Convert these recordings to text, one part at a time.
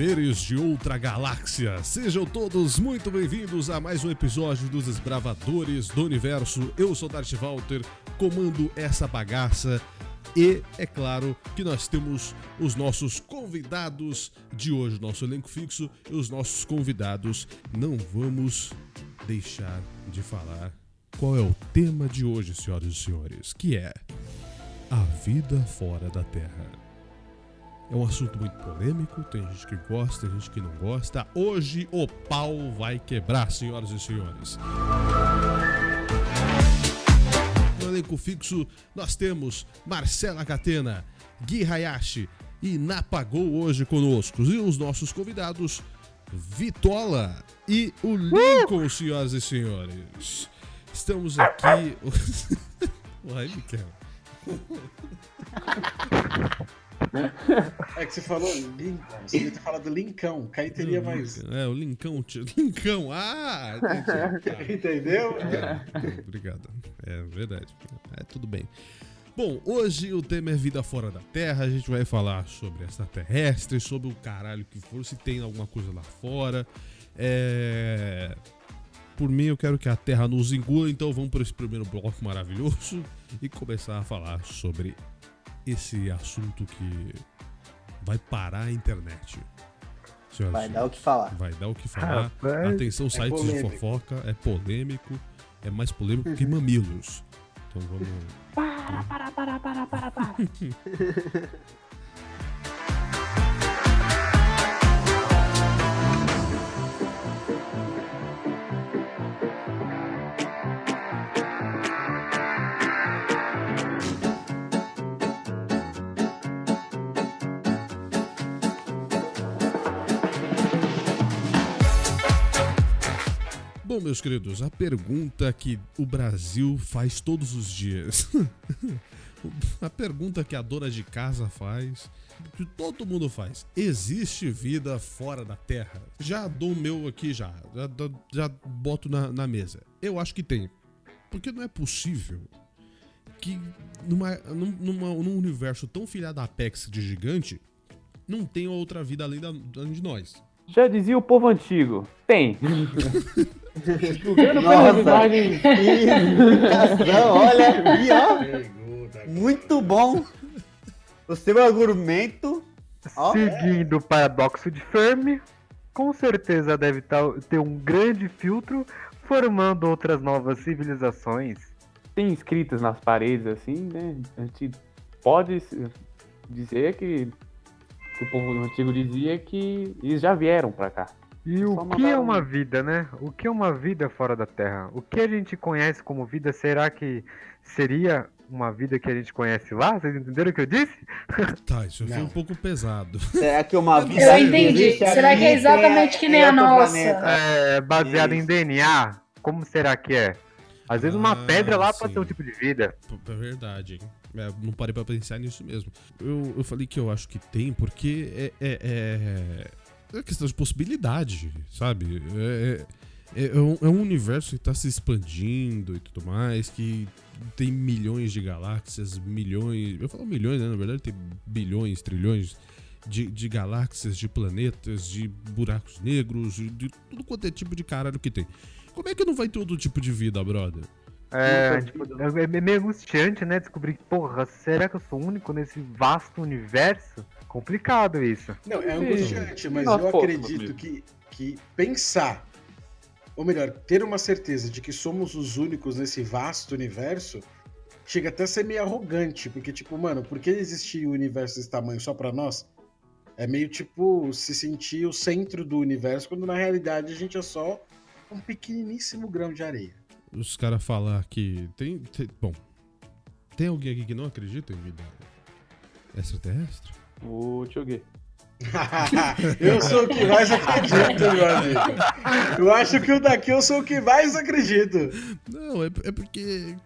seres de outra galáxia, sejam todos muito bem-vindos a mais um episódio dos Desbravadores do Universo. Eu sou Darth Walter, comando essa bagaça e é claro que nós temos os nossos convidados de hoje, nosso elenco fixo e os nossos convidados. Não vamos deixar de falar qual é o tema de hoje, senhoras e senhores, que é a vida fora da Terra. É um assunto muito polêmico, tem gente que gosta, tem gente que não gosta. Hoje o pau vai quebrar, senhoras e senhores. No elenco fixo, nós temos Marcela Catena, Gui Hayashi e Napagou hoje conosco. E os nossos convidados, Vitola e o Lincoln, senhoras e senhores. Estamos aqui. Uai, Miquel. É que você falou Lincoln, você devia ter falado Lincão, que aí teria mais. É, o Lincão. tio- Lincão, ah! entendi. Tá. Entendeu? É, obrigado. É verdade. É tudo bem. Bom, hoje o tema é vida fora da Terra. A gente vai falar sobre extraterrestres, sobre o caralho que for, se tem alguma coisa lá fora. É... Por mim, eu quero que a Terra nos engula, então vamos para esse primeiro bloco maravilhoso e começar a falar sobre esse assunto que vai parar a internet. Senhoras Vai dar o que falar. Vai dar o que falar. Rapaz. Atenção, sites de polêmico. fofoca, é polêmico, é mais polêmico que mamilos. Então vamos. Para, para, para, para, para, para. Bom, meus queridos, a pergunta que o Brasil faz todos os dias. a pergunta que a dona de casa faz, que todo mundo faz. Existe vida fora da Terra? Já dou o meu aqui já. Já, já boto na, na mesa. Eu acho que tem. Porque não é possível que numa, num, numa- num universo tão filha da Apex de gigante não tenha outra vida além, da, além de nós. Já dizia o povo antigo. Tem. Nossa. olha aí, ó. Muito bom. O seu argumento. Ó. Seguindo o paradoxo de Fermi, com certeza deve ter um grande filtro formando outras novas civilizações. Tem escritas nas paredes assim, né? A gente pode dizer que, que o povo antigo dizia que eles já vieram pra cá. E o que é uma vida, né? O que é uma vida fora da Terra? O que a gente conhece como vida, será que seria uma vida que a gente conhece lá? Vocês entenderam o que eu disse? Tá, isso foi um pouco pesado. Será que uma vida. Eu entendi. Será que é exatamente que nem a nossa? É, baseado em. DNA? Como será que é? Às vezes uma Ah, pedra lá pode sim. ter um tipo de vida. É verdade, hein? É, não parei pra pensar nisso mesmo. Eu, eu falei que eu acho que tem, porque é, é, é, é questão de possibilidade, sabe? É, é, é um, é um universo que tá se expandindo e tudo mais, que tem milhões de galáxias, milhões. Eu falo milhões, né? Na verdade, tem bilhões, trilhões de, de galáxias, de planetas, de buracos negros, de, de tudo quanto é tipo de caralho que tem. Como é que não vai ter outro tipo de vida, brother? É, tipo, é é meio angustiante, né? Descobrir, porra, será que eu sou único nesse vasto universo? Complicado isso. Não, é angustiante, mas eu acredito que, que pensar, ou melhor, ter uma certeza de que somos os únicos nesse vasto universo, chega até a ser meio arrogante, porque, tipo, mano, por que existir o universo desse tamanho só pra nós? É meio tipo se sentir o centro do universo, quando na realidade a gente é só um pequeniníssimo grão de areia. os caras falar que tem, tem- Bom, tem alguém aqui que não acredita em vida extraterrestre? O Choguei. eu sou o que mais acredito, meu amigo. Eu acho que o daqui eu sou o que mais acredito. Não, é, é porque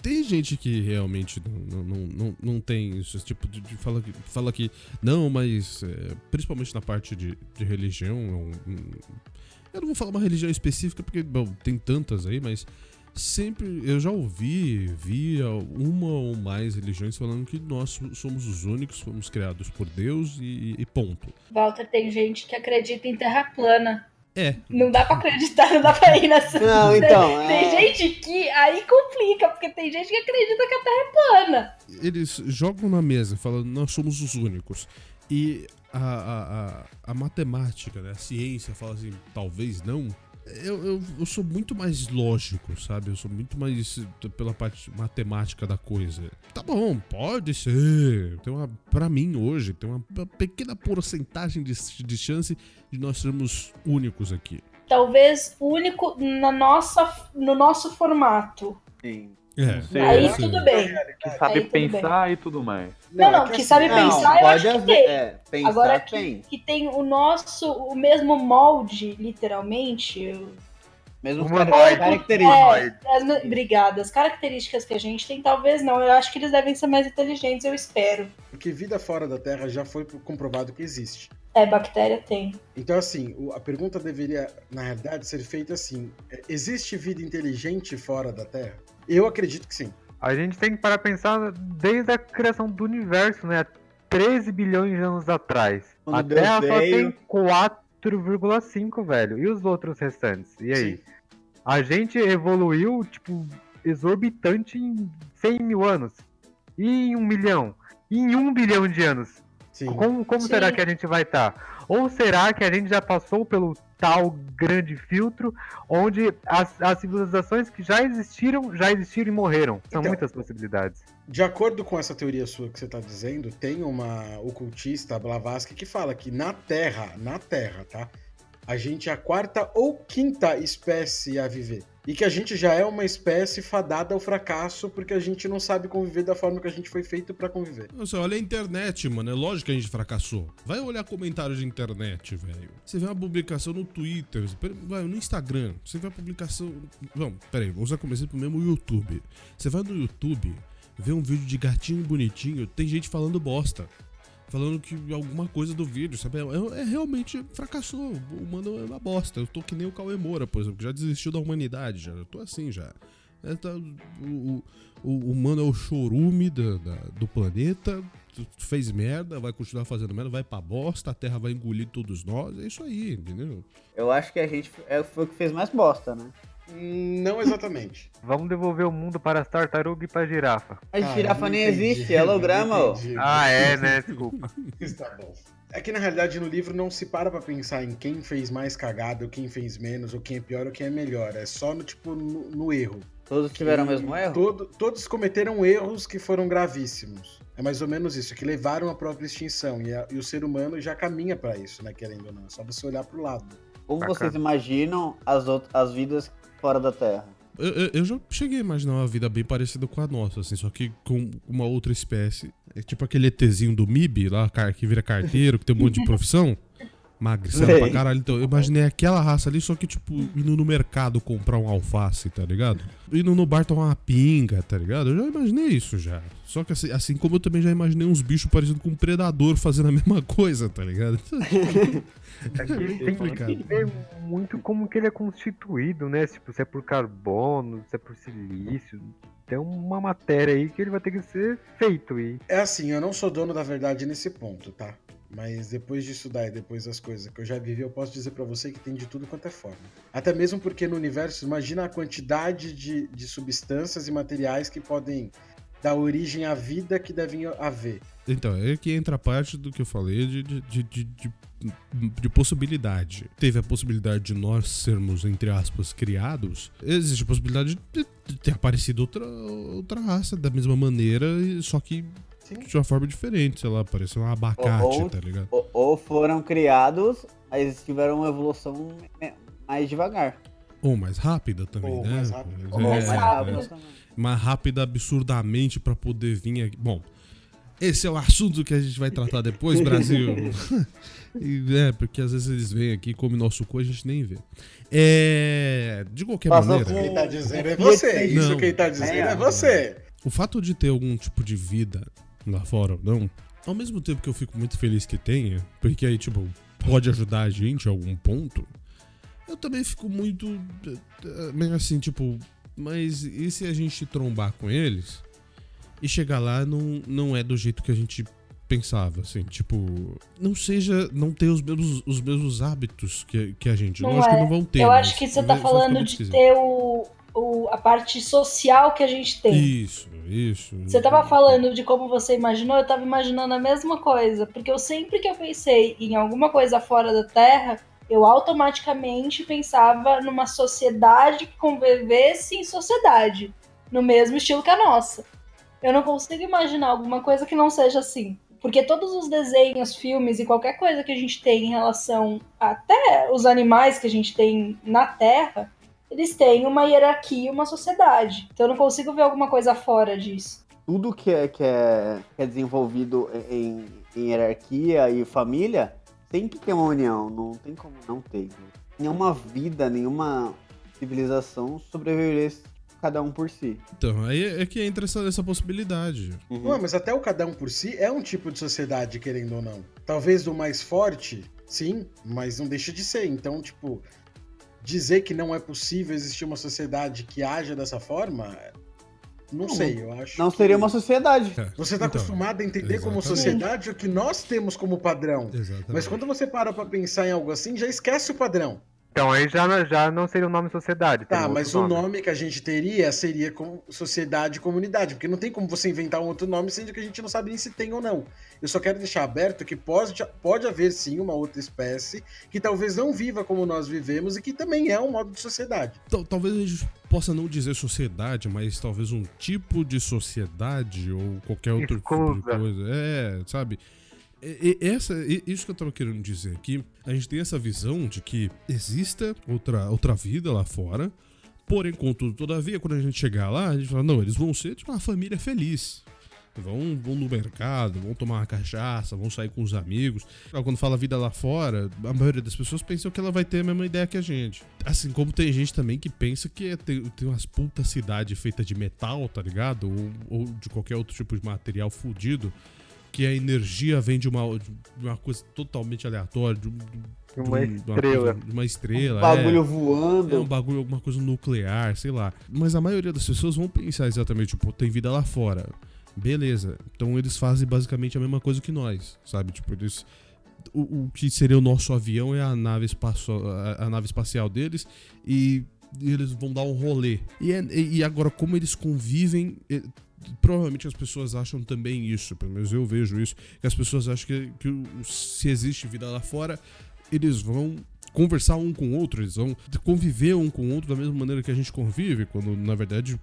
tem gente que realmente não, não, não, não, tem esse tipo de. de- fala, que, fala que. Não, mas. é, principalmente na parte de, de religião. é um- um- eu não vou falar uma religião específica, porque bom, tem tantas aí, mas. Sempre eu já ouvi, vi uma ou mais religiões falando que nós somos os únicos, fomos criados por Deus e, e ponto. Walter, tem gente que acredita em terra plana. É. Não dá pra acreditar, não dá pra ir nessa. Não, então. Tem é... gente que aí complica, porque tem gente que acredita que a terra é plana. Eles jogam na mesa falando nós somos os únicos. E a, a, a, a matemática, né? a ciência fala assim, talvez não eu, eu, eu, sou muito mais lógico, sabe? Eu sou muito mais pela parte matemática da coisa. Tá bom, pode ser. Tem uma, pra mim hoje, tem uma pequena porcentagem de, de chance de nós sermos únicos aqui. Talvez único na nossa, no nosso formato. Sim. É, aí tudo bem. Que sabe pensar bem. e tudo mais. Não, não, que sabe não, pensar, eu acho que tem. É, pensar, Agora tem. Que, que tem o nosso, o mesmo molde, literalmente. Mesmo características. É, as, obrigada. As características que a gente tem, talvez não. Eu acho que eles devem ser mais inteligentes, eu espero. Porque vida fora da Terra já foi comprovado que existe. É, bactéria tem. Então, assim, a pergunta deveria, na realidade, ser feita assim: é, existe vida inteligente fora da Terra? Eu acredito que sim. A gente tem que parar pensar desde a criação do universo, né? 13 bilhões de anos atrás. Quando a Terra só tem 4,5, velho. E os outros restantes? E aí? Sim. A gente evoluiu, tipo, exorbitante em 100 mil anos. E em um milhão. E em um bilhão de anos. Sim. Como, como Sim. será que a gente vai estar? Tá? Ou será que a gente já passou pelo tal grande filtro, onde as, as civilizações que já existiram, já existiram e morreram? São então, muitas possibilidades. De acordo com essa teoria sua que você está dizendo, tem uma ocultista, Blavatsky, que fala que na Terra, na Terra, tá? A gente é a quarta ou quinta espécie a viver. E que a gente já é uma espécie fadada ao fracasso porque a gente não sabe conviver da forma que a gente foi feito para conviver. Você olha a internet, mano. É lógico que a gente fracassou. Vai olhar comentários de internet, velho. Você vê uma publicação no Twitter, vai no Instagram. Você vê a publicação. Vamos, peraí, vamos usar como exemplo mesmo YouTube. Você vai no YouTube, vê um vídeo de gatinho bonitinho, tem gente falando bosta falando que alguma coisa do vídeo, sabe? É, é, realmente fracassou. O humano é uma bosta. Eu tô que nem o Cauê Moura, por exemplo, que já desistiu da humanidade, já. Eu tô assim já. É, tá, o, o, o humano é o chorume da, da, do planeta, fez merda, vai continuar fazendo merda, vai pra bosta, a Terra vai engolir todos nós. É isso aí, entendeu? Eu acho que a gente é, foi o que fez mais bosta, né? Não exatamente. Vamos devolver o mundo para as tartarugas e para a girafa. A ah, girafa nem entendi, existe, é holograma. Ah, é, né? Desculpa. Está bom. É que na realidade no livro não se para pra pensar em quem fez mais cagada, ou quem fez menos, ou quem é pior ou quem é melhor. É só no tipo no, no erro. Todos tiveram o mesmo erro? Todo, todos cometeram erros que foram gravíssimos. É mais ou menos isso, que levaram à própria extinção. E, a, e o ser humano já caminha para isso, né? Querendo ou não. É só você olhar pro lado. Como Bacana. vocês imaginam as, as vidas fora da Terra. Eu, eu, eu, já cheguei a imaginar uma vida bem parecida com a nossa, assim, só que com uma outra espécie. É tipo aquele ETzinho do MIB, lá, que vira carteiro, que tem um monte de profissão. Magricela pra caralho. Então, eu imaginei aquela raça ali, só que, tipo, indo no mercado comprar um alface, tá ligado? Indo no bar tomar uma pinga, tá ligado? Eu já imaginei isso já. Só que assim, assim como eu também já imaginei uns bichos parecidos com um predador fazendo a mesma coisa, tá ligado? É que tem que ver muito como que ele é constituído, né? Tipo, se é por carbono, se é por silício. Tem uma matéria aí que ele vai ter que ser feito. E... É assim, eu não sou dono da verdade nesse ponto, tá? Mas depois de estudar e depois das coisas que eu já vivi, eu posso dizer para você que tem de tudo quanto é forma. Até mesmo porque no universo, imagina a quantidade de, de substâncias e materiais que podem dar origem à vida que devem haver. Então, é que entra a parte do que eu falei de, de, de, de, de possibilidade. Teve a possibilidade de nós sermos, entre aspas, criados. Existe a possibilidade de, ter aparecido outra, outra raça da mesma maneira, só que Sim. de uma forma diferente, sei lá, pareceu um abacate, ou, tá ligado? Ou, ou foram criados, mas tiveram uma evolução mais devagar. Ou mais rápida também, ou né? Mais rápida. É, mais rápida. É, mais rápida absurdamente para poder vir aqui. Bom, esse é o assunto que a gente vai tratar depois, Brasil. e, é, porque às vezes eles vêm aqui, come nosso cu, a gente nem vê. É, de qualquer Mas maneira. Quem tá dizendo é você. Isso quem tá dizendo é, é você. O fato de ter algum tipo de vida lá fora ou não, ao mesmo tempo que eu fico muito feliz que tenha, porque aí, tipo, pode ajudar a gente a algum ponto, eu também fico muito. Meio assim, tipo, mas e se a gente trombar com eles e chegar lá não, não é do jeito que a gente pensava, assim, tipo, não seja, não ter os mesmos, os mesmos hábitos que, que a gente. Não Lógico é. que não vão ter. Eu acho que você tá falando de ter o, o, a parte social que a gente tem. Isso, isso. Você tava falando de como você imaginou, eu tava imaginando a mesma coisa, porque eu sempre que eu pensei em alguma coisa fora da Terra, eu automaticamente pensava numa sociedade que convivesse em sociedade, no mesmo estilo que a nossa. Eu não consigo imaginar alguma coisa que não seja assim. Porque todos os desenhos, filmes e qualquer coisa que a gente tem em relação até os animais que a gente tem na Terra, eles têm uma hierarquia, uma sociedade. Então eu não consigo ver alguma coisa fora disso. Tudo que é, que é, que é desenvolvido em, em hierarquia e família tem uma união, não tem como não ter. Nenhuma vida, nenhuma civilização sobreviveria cada um por si. Então, aí é que entra essa, essa possibilidade. Uhum. Não, mas até o cada um por si é um tipo de sociedade, querendo ou não. Talvez do mais forte, sim, mas não deixa de ser. Então, tipo, dizer que não é possível existir uma sociedade que haja dessa forma, não, não sei, eu acho. Não seria uma sociedade. É. Você está então, acostumado a entender exatamente. como sociedade o que nós temos como padrão. Exatamente. Mas quando você para para pensar em algo assim, já esquece o padrão. Então aí já, já não seria o nome sociedade. Tá, mas nome. o nome que a gente teria seria como sociedade e comunidade, porque não tem como você inventar um outro nome sendo que a gente não sabe nem se tem ou não. Eu só quero deixar aberto que pode, pode haver sim uma outra espécie que talvez não viva como nós vivemos e que também é um modo de sociedade. Talvez a gente possa não dizer sociedade, mas talvez um tipo de sociedade ou qualquer outro tipo de coisa. É, sabe? E, essa, isso que eu tava querendo dizer aqui, a gente tem essa visão de que exista outra, outra vida lá fora, porém, contudo, todavia, quando a gente chegar lá, a gente fala, não, eles vão ser tipo uma família feliz. Vão, vão no mercado, vão tomar uma cachaça, vão sair com os amigos. Quando fala vida lá fora, a maioria das pessoas pensa que ela vai ter a mesma ideia que a gente. Assim como tem gente também que pensa que é, tem, tem umas putas cidade feita de metal, tá ligado? Ou, ou de qualquer outro tipo de material fudido que a energia vem de uma, de uma coisa totalmente aleatória, de, de uma, de estrela. de uma estrela. Um bagulho é, voando. É um bagulho, alguma coisa nuclear, sei lá. Mas a maioria das pessoas vão pensar exatamente, tipo, tem vida lá fora. Beleza. Então eles fazem basicamente a mesma coisa que nós, sabe? Tipo, eles. O, o que seria o nosso avião é a nave, espaço, a, a nave espacial deles e eles vão dar um rolê. E, é, e agora, como eles convivem, provavelmente as pessoas acham também isso, pelo menos eu vejo isso, que as pessoas acham que, que se existe vida lá fora, eles vão conversar um com o outro, eles vão conviver um com o outro da mesma maneira que a gente convive, quando na verdade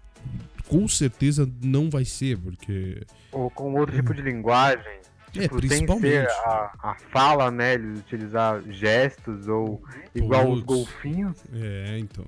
com certeza não vai ser, porque. Ou com outro tipo de linguagem. É, tipo, principalmente. a, a fala, né? Eles utilizar gestos ou igual os golfinhos. É, então.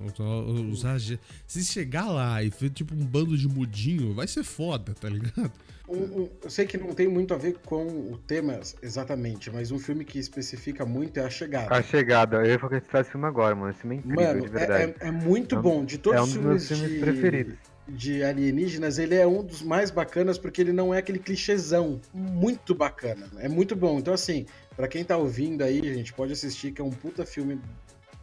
Usar Se chegar lá e ver tipo um bando de mudinho, vai ser foda, tá ligado? Um, um, eu sei que não tem muito a ver com o tema exatamente, mas um filme que especifica muito é A Chegada. A Chegada, eu ia falar esse filme agora, mano. Esse filme é incrível, mano, de verdade. É, é, é muito é bom. De todos é um os filmes, filmes de... preferidos de alienígenas, ele é um dos mais bacanas porque ele não é aquele clichêzão. Muito bacana. É muito bom. Então, assim, para quem tá ouvindo aí, gente pode assistir, que é um puta filme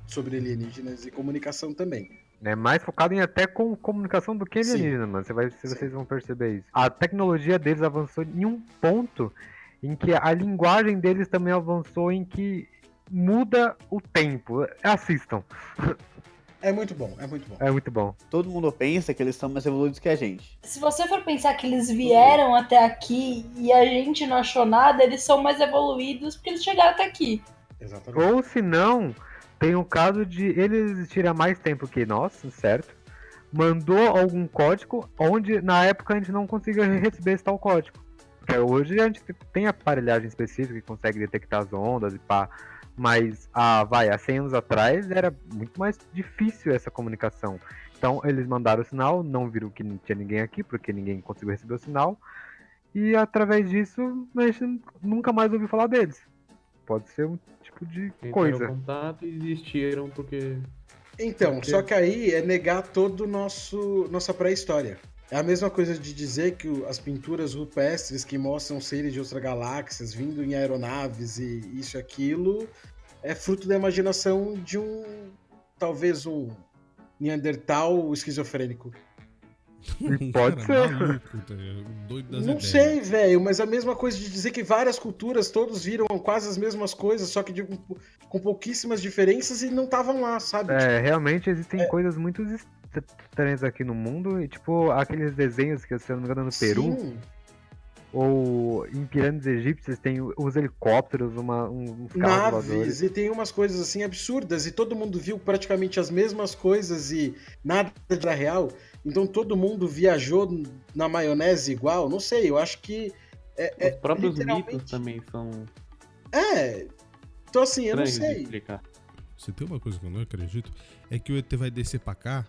sobre alienígenas e comunicação também. É mais focado em até com comunicação do que alienígena, mano. Você vai, vocês vão perceber isso. A tecnologia deles avançou em um ponto em que a linguagem deles também avançou em que muda o tempo. Assistam. É muito bom, é muito bom. É muito bom. Todo mundo pensa que eles são mais evoluídos que a gente. Se você for pensar que eles vieram até aqui e a gente não achou nada, eles são mais evoluídos porque eles chegaram até aqui. Exatamente. Ou se não, tem o caso de eles existirem há mais tempo que nós, certo? Mandou algum código onde na época a gente não conseguia receber esse tal código. Porque hoje a gente tem aparelhagem específica que consegue detectar as ondas e pá. Mas, ah, vai, há 100 anos atrás era muito mais difícil essa comunicação. Então, eles mandaram o sinal, não viram que não tinha ninguém aqui, porque ninguém conseguiu receber o sinal. E através disso, a gente nunca mais ouviu falar deles. Pode ser um tipo de Entraram coisa. contato e existiram porque. Então, porque... só que aí é negar todo nosso nossa pré-história. É a mesma coisa de dizer que as pinturas rupestres que mostram seres de outras galáxias vindo em aeronaves e isso e aquilo é fruto da imaginação de um talvez um Neandertal esquizofrênico. Pode ser. Maluco, tá Doido das Não ideias. sei, velho, mas a mesma coisa de dizer que várias culturas todos viram quase as mesmas coisas, só que de, com, com, pouquíssimas diferenças e não estavam lá, sabe? É, tipo, realmente existem é... coisas muito estranhas aqui no mundo, e tipo, aqueles desenhos que, se eu não me engano, no Peru. Sim ou em pirâmides egípcias tem os helicópteros, uma, uns carros Naves, e tem umas coisas assim absurdas, e todo mundo viu praticamente as mesmas coisas e nada de real. Então todo mundo viajou na maionese igual? Não sei, eu acho que. É, Os é, próprios mitos também são. É. Então assim, eu não sei. Se tem uma coisa que eu não acredito, é que o ET vai descer pra cá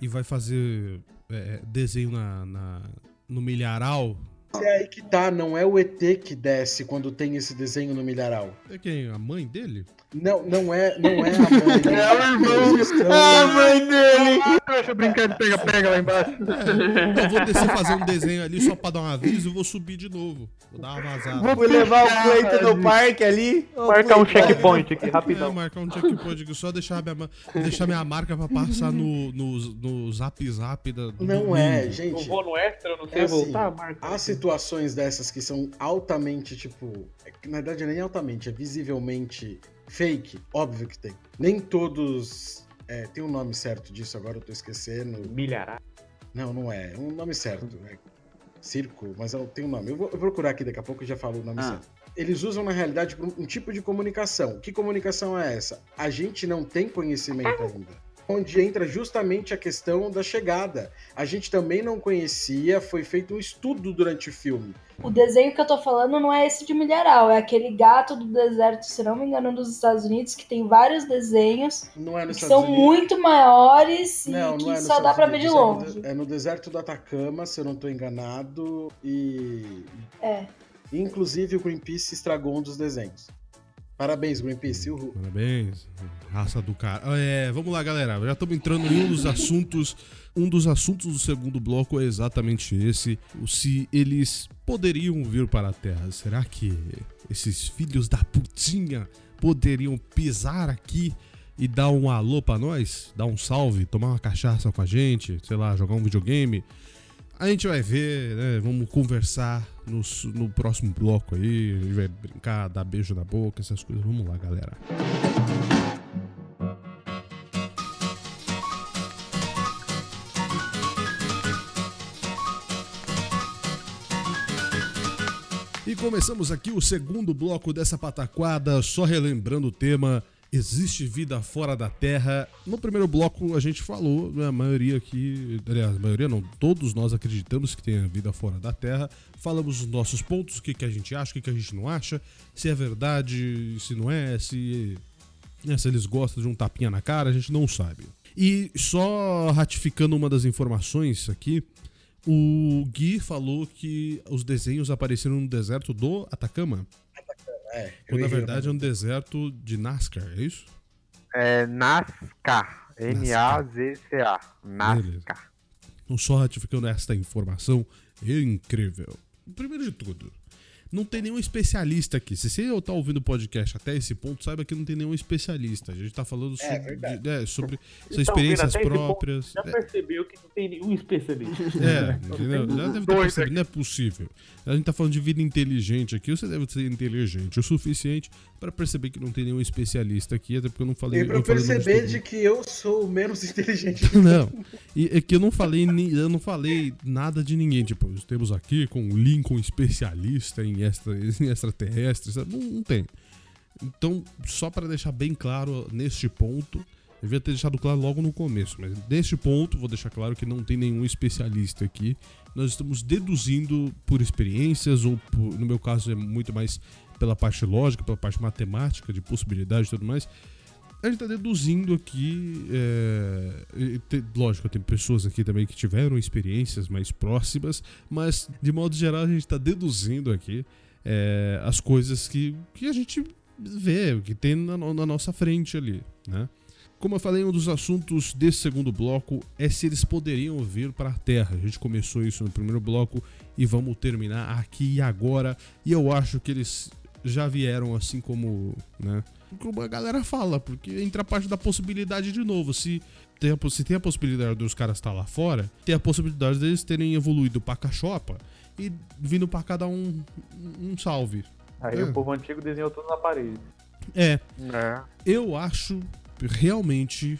e vai fazer é, desenho na, na, no milharal é aí que tá, não é o ET que desce quando tem esse desenho no milharal. É quem? A mãe dele? Não, não é, não é a mãe dele. É o irmão. É a mãe dele. Deixa eu brincar de pega-pega lá embaixo. É, eu vou descer fazer um desenho ali só pra dar um aviso e vou subir de novo. Vou dar uma vazada. Vou levar o Cleiton no parque ali. Marcar um checkpoint aqui, rapidão. É, marcar um checkpoint aqui, só deixar minha, deixar minha marca pra passar no, no, no zap zap da. Não é, gente. Não vou no extra, não sei é voltar, assim, marca. Há situações dessas que são altamente, tipo. É na verdade, nem altamente, é visivelmente Fake, óbvio que tem. Nem todos. É, tem um nome certo disso, agora eu tô esquecendo. Milhará? Não, não é. É um nome certo. É circo, mas tem um nome. Eu vou, eu vou procurar aqui daqui a pouco e já falo o nome ah. certo. Eles usam, na realidade, um tipo de comunicação. Que comunicação é essa? A gente não tem conhecimento ainda onde entra justamente a questão da chegada. A gente também não conhecia, foi feito um estudo durante o filme. O desenho que eu tô falando não é esse de milharal, é aquele gato do deserto, se não me engano, dos Estados Unidos, que tem vários desenhos não é que são Unidos. muito maiores não, e que é só dá para ver de longe. É no deserto do Atacama, se eu não tô enganado, e... É. Inclusive o Greenpeace estragou um dos desenhos. Parabéns, Greenpeace. Uhul. Parabéns. Raça do cara. É, vamos lá, galera. Já estamos entrando em um dos assuntos. Um dos assuntos do segundo bloco é exatamente esse: se eles poderiam vir para a Terra. Será que esses filhos da putinha poderiam pisar aqui e dar um alô para nós? Dar um salve, tomar uma cachaça com a gente, sei lá, jogar um videogame? A gente vai ver, né? Vamos conversar no, no próximo bloco aí. A gente vai brincar, dar beijo na boca, essas coisas. Vamos lá, galera. E começamos aqui o segundo bloco dessa pataquada, só relembrando o tema existe vida fora da Terra. No primeiro bloco a gente falou, né, a maioria aqui, aliás, a maioria não, todos nós acreditamos que tem vida fora da Terra. Falamos os nossos pontos, o que, que a gente acha, o que, que a gente não acha, se é verdade, se não é, se, né, se eles gostam de um tapinha na cara, a gente não sabe. E só ratificando uma das informações aqui, o Gui falou que os desenhos apareceram no deserto do Atacama. É, Quando na verdade é um deserto de NASCAR, é isso? É NASCAR. N-A-Z-C-A. NASCAR. Então, só ratificando esta informação incrível. Primeiro de tudo, não tem nenhum especialista aqui. Se você tá ouvindo o podcast até esse ponto, saiba que não tem nenhum especialista. A gente tá falando é, sobre, de, é, sobre suas experiências próprias. Já percebeu que não tem nenhum especialista. É, entendeu? Já deve ter percebido, não é possível. A gente tá falando de vida inteligente aqui, você deve ser inteligente o suficiente para perceber que não tem nenhum especialista aqui, até porque eu não falei. E pra perceber de que eu sou o menos inteligente. não. E é que eu não falei, eu não falei nada de ninguém. Tipo, temos aqui com o Lincoln especialista em, extra, extraterrestres. Não, não tem. Então, só para deixar bem claro neste ponto, devia ter deixado claro logo no começo, mas neste ponto vou deixar claro que não tem nenhum especialista aqui. Nós estamos deduzindo por experiências, ou por, no meu caso é muito mais pela parte lógica, pela parte matemática, de possibilidade e tudo mais. A gente está deduzindo aqui. É, tem, lógico, tem pessoas aqui também que tiveram experiências mais próximas, mas de modo geral a gente está deduzindo aqui é, as coisas que, que a gente vê, que tem na, na nossa frente ali, né? Como eu falei, um dos assuntos desse segundo bloco é se eles poderiam vir para a Terra. A gente começou isso no primeiro bloco e vamos terminar aqui e agora. E eu acho que eles já vieram assim como, né? Como a galera fala, porque entra a parte da possibilidade de novo. Se tem a, se tem a possibilidade dos caras estar lá fora, tem a possibilidade deles terem evoluído pra cachopa e vindo pra cá dar um, um salve. Aí é. o povo antigo desenhou tudo na parede. É. é. Eu acho realmente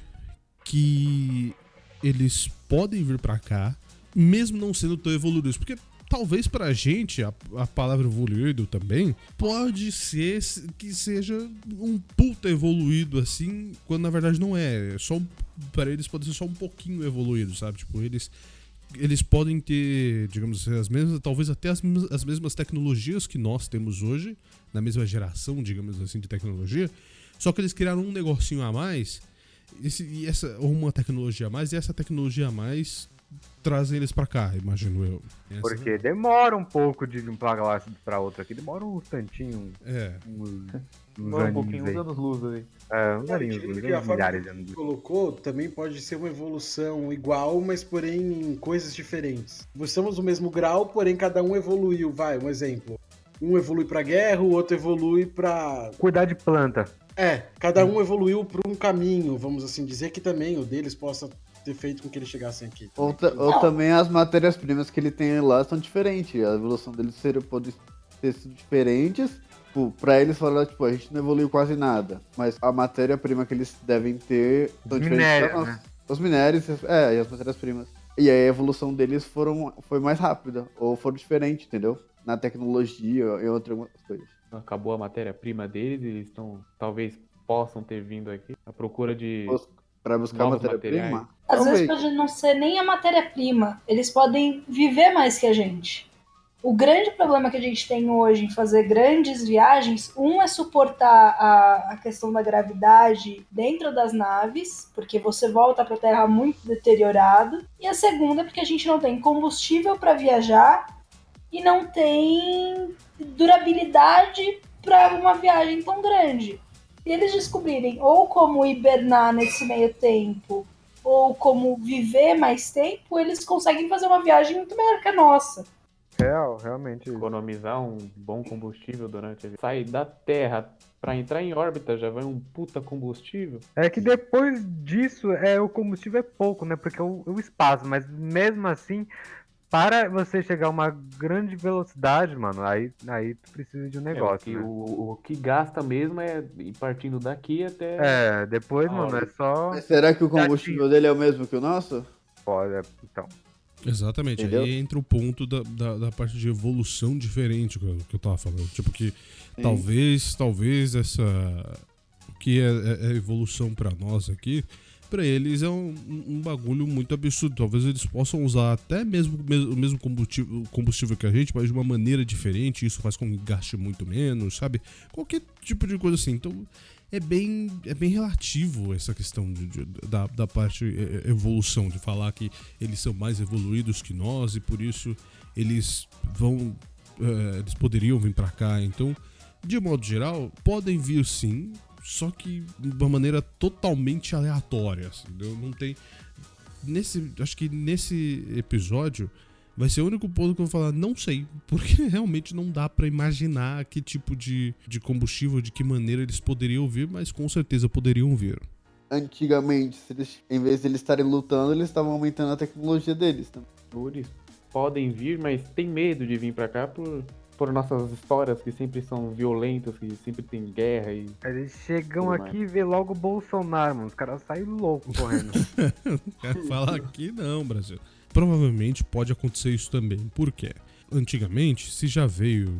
que eles podem vir para cá, mesmo não sendo tão evoluídos. Porque talvez pra gente, a, a palavra evoluído também, pode ser que seja um puta evoluído assim, quando na verdade não é. é só para eles pode ser só um pouquinho evoluído, sabe? Tipo, eles eles podem ter, digamos assim, as mesmas, talvez até as, as mesmas tecnologias que nós temos hoje, na mesma geração, digamos assim, de tecnologia, só que eles criaram um negocinho a mais, esse, e essa, ou uma tecnologia a mais, e essa tecnologia a mais trazem eles para cá, imagino eu. Essa... Porque demora um pouco de uma galáxia para outra aqui, demora um tantinho. É. Uns, uns um pouquinho, uns anos luz aí. É, uns aninhos, uns milhares de anos. colocou também pode ser uma evolução igual, mas porém em coisas diferentes. Estamos no mesmo grau, porém cada um evoluiu. Vai, um exemplo. Um evolui pra guerra, o outro evolui pra. Cuidar de planta. É, cada um evoluiu para um caminho, vamos assim dizer, que também o deles possa ter feito com que eles chegassem aqui. Ou, ou também as matérias-primas que ele tem lá são diferentes. A evolução deles seria, pode ter sido diferentes. Tipo, pra eles falar, tipo, a gente não evoluiu quase nada. Mas a matéria-prima que eles devem ter são diferentes. Né? Os minérios, é, e as matérias-primas. E aí a evolução deles foram, foi mais rápida, ou foram diferentes, entendeu? Na tecnologia e outras coisas. Acabou a matéria-prima deles, eles estão, talvez possam ter vindo aqui à procura de para buscar matéria-prima? Às Talvez. vezes pode não ser nem a matéria-prima. Eles podem viver mais que a gente. O grande problema que a gente tem hoje em fazer grandes viagens, um é suportar a, a questão da gravidade dentro das naves, porque você volta para a Terra muito deteriorado, e a segunda é porque a gente não tem combustível para viajar e não tem durabilidade para uma viagem tão grande se eles descobrirem ou como hibernar nesse meio tempo, ou como viver mais tempo, eles conseguem fazer uma viagem muito melhor que a nossa. Real, realmente. Economizar um bom combustível durante ele. Sair da Terra para entrar em órbita já vai um puta combustível. É que depois disso, é o combustível é pouco, né? Porque é o, o espaço, mas mesmo assim, para você chegar a uma grande velocidade, mano, aí, aí tu precisa de um negócio. É, o, que, né? o, o, que gasta mesmo é ir partindo daqui até. É, depois, mano, é só. Mas será que o combustível dele é o mesmo que o nosso? Pode, é, então. Exatamente, Entendeu? aí entra o ponto da, da, da, parte de evolução diferente que eu, que eu tava falando. Tipo que Sim. talvez, talvez essa. O que é, é, é evolução para nós aqui para eles é um, um, bagulho muito absurdo. Talvez eles possam usar até mesmo o mesmo combustível, combustível que a gente, mas de uma maneira diferente. Isso faz com que gaste muito menos, sabe? Qualquer tipo de coisa assim. Então é bem, é bem relativo essa questão de, de, da, da parte é, é, evolução, de falar que eles são mais evoluídos que nós e por isso eles vão. Uh, eles poderiam vir para cá. Então, de modo geral, podem vir sim só que de uma maneira totalmente aleatória, assim, não tem nesse, acho que nesse episódio vai ser o único ponto que eu vou falar, não sei, porque realmente não dá para imaginar que tipo de, de combustível, de que maneira eles poderiam vir, mas com certeza poderiam vir. Antigamente, eles, em vez de eles estarem lutando, eles estavam aumentando a tecnologia deles. Né? Eles podem vir, mas tem medo de vir para cá por por nossas histórias que sempre são violentas, que sempre tem guerra e. Eles chegam aqui e vê logo o Bolsonaro, mano. Os caras saem loucos correndo. Quero falar aqui não, Brasil. Provavelmente pode acontecer isso também. Por quê? Antigamente, se já veio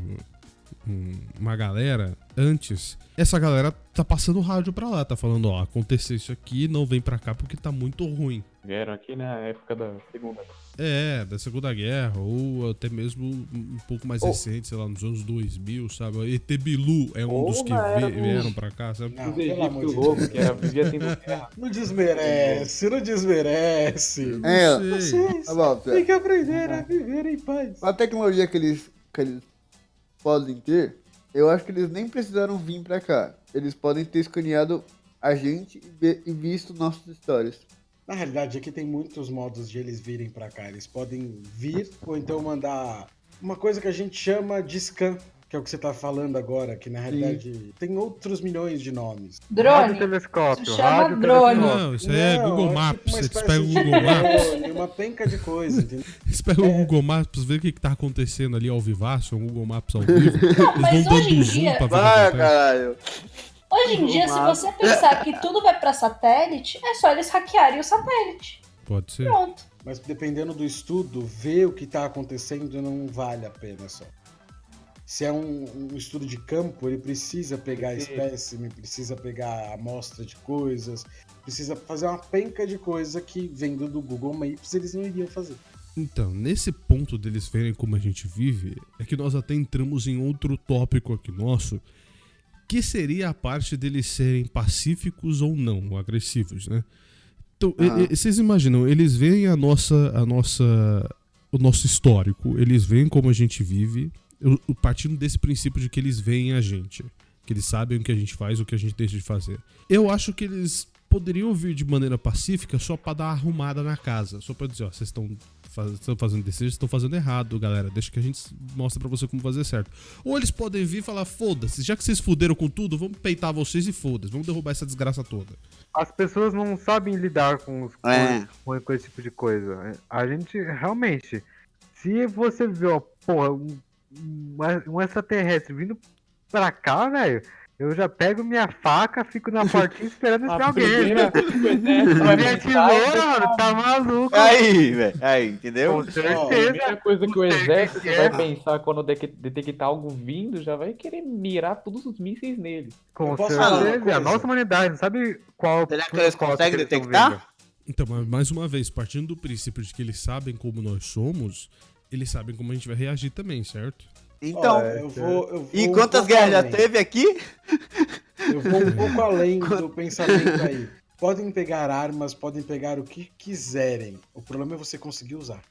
uma galera antes, essa galera tá passando rádio pra lá, tá falando, ó, aconteceu isso aqui, não vem pra cá porque tá muito ruim. Vieram aqui na época da Segunda é, da Segunda Guerra, ou até mesmo um pouco mais oh. recente, sei lá, nos anos 2000, sabe? ET Bilu é um dos que vieram pra cá, sabe? Não, pelo amor de louco, que era, vivia tendo Não desmerece, não desmerece. É, vocês tá têm que aprender a viver em paz. A tecnologia que eles, que eles podem ter, eu acho que eles nem precisaram vir pra cá. Eles podem ter escaneado a gente e visto nossas histórias. Na realidade, aqui tem muitos modos de eles virem para cá. Eles podem vir ou então mandar uma coisa que a gente chama de scan, que é o que você tá falando agora, que na realidade Sim. tem outros milhões de nomes. Drone. telescópio. Isso chama drone. Não, isso aí é Google é Maps. Tipo Eles pegam o Google Maps. uma penca de coisa, entendeu? Eles pegam é. o Google Maps, ver o que, que tá acontecendo ali ao vivaço, o Google Maps ao vivo. Não, Eles vão dando zoom dia... pra ver Vai, caralho. Hoje em dia, se você pensar que tudo vai para satélite, é só eles hackearem o satélite. Pode ser. Pronto. Mas dependendo do estudo, ver o que está acontecendo não vale a pena só se é um, um, estudo de campo, ele precisa pegar espécime, precisa pegar amostra de coisas, precisa fazer uma penca de coisa que vendo do Google Maps eles não iriam fazer. Então, nesse ponto deles verem como a gente vive, é que nós até entramos em outro tópico aqui nosso, que seria a parte deles serem pacíficos ou não, ou agressivos, né? Então, ah. vocês imaginam, eles veem a nossa, a nossa, o nosso histórico, eles veem como a gente vive, eu, partindo desse princípio de que eles veem a gente, que eles sabem o que a gente faz, o que a gente deixa de fazer. Eu acho que eles poderiam vir de maneira pacífica só para dar arrumada na casa, só para dizer, ó, vocês estão faz, fazendo desejo, estão fazendo errado, galera. Deixa que a gente mostra para você como fazer certo. Ou eles podem vir e falar, foda-se, já que vocês fuderam com tudo, vamos peitar vocês e foda-se, vamos derrubar essa desgraça toda. As pessoas não sabem lidar com, os, é. com, com, esse tipo de coisa. A gente realmente, se você vê, ó, porra, um um extraterrestre vindo pra cá, velho, eu já pego minha faca, fico na portinha esperando esse alguém. Né? Minha tesoura, mano, tá maluco. Aí, velho. Aí, entendeu? Com certeza. a primeira coisa que o exército vai pensar quando detectar algo vindo, já vai querer mirar todos os mísseis nele. Com certeza. A nossa humanidade, não sabe qual. Será que eles conseguem detectar? Então, mais uma vez, partindo do princípio de que eles sabem como nós somos, eles sabem como a gente vai reagir também, certo? Então, Olha, eu vou, eu vou e quantas um guerras já teve aqui? Eu vou um pouco além do pensamento aí. Podem pegar armas, podem pegar o que quiserem. O problema é você conseguir usar.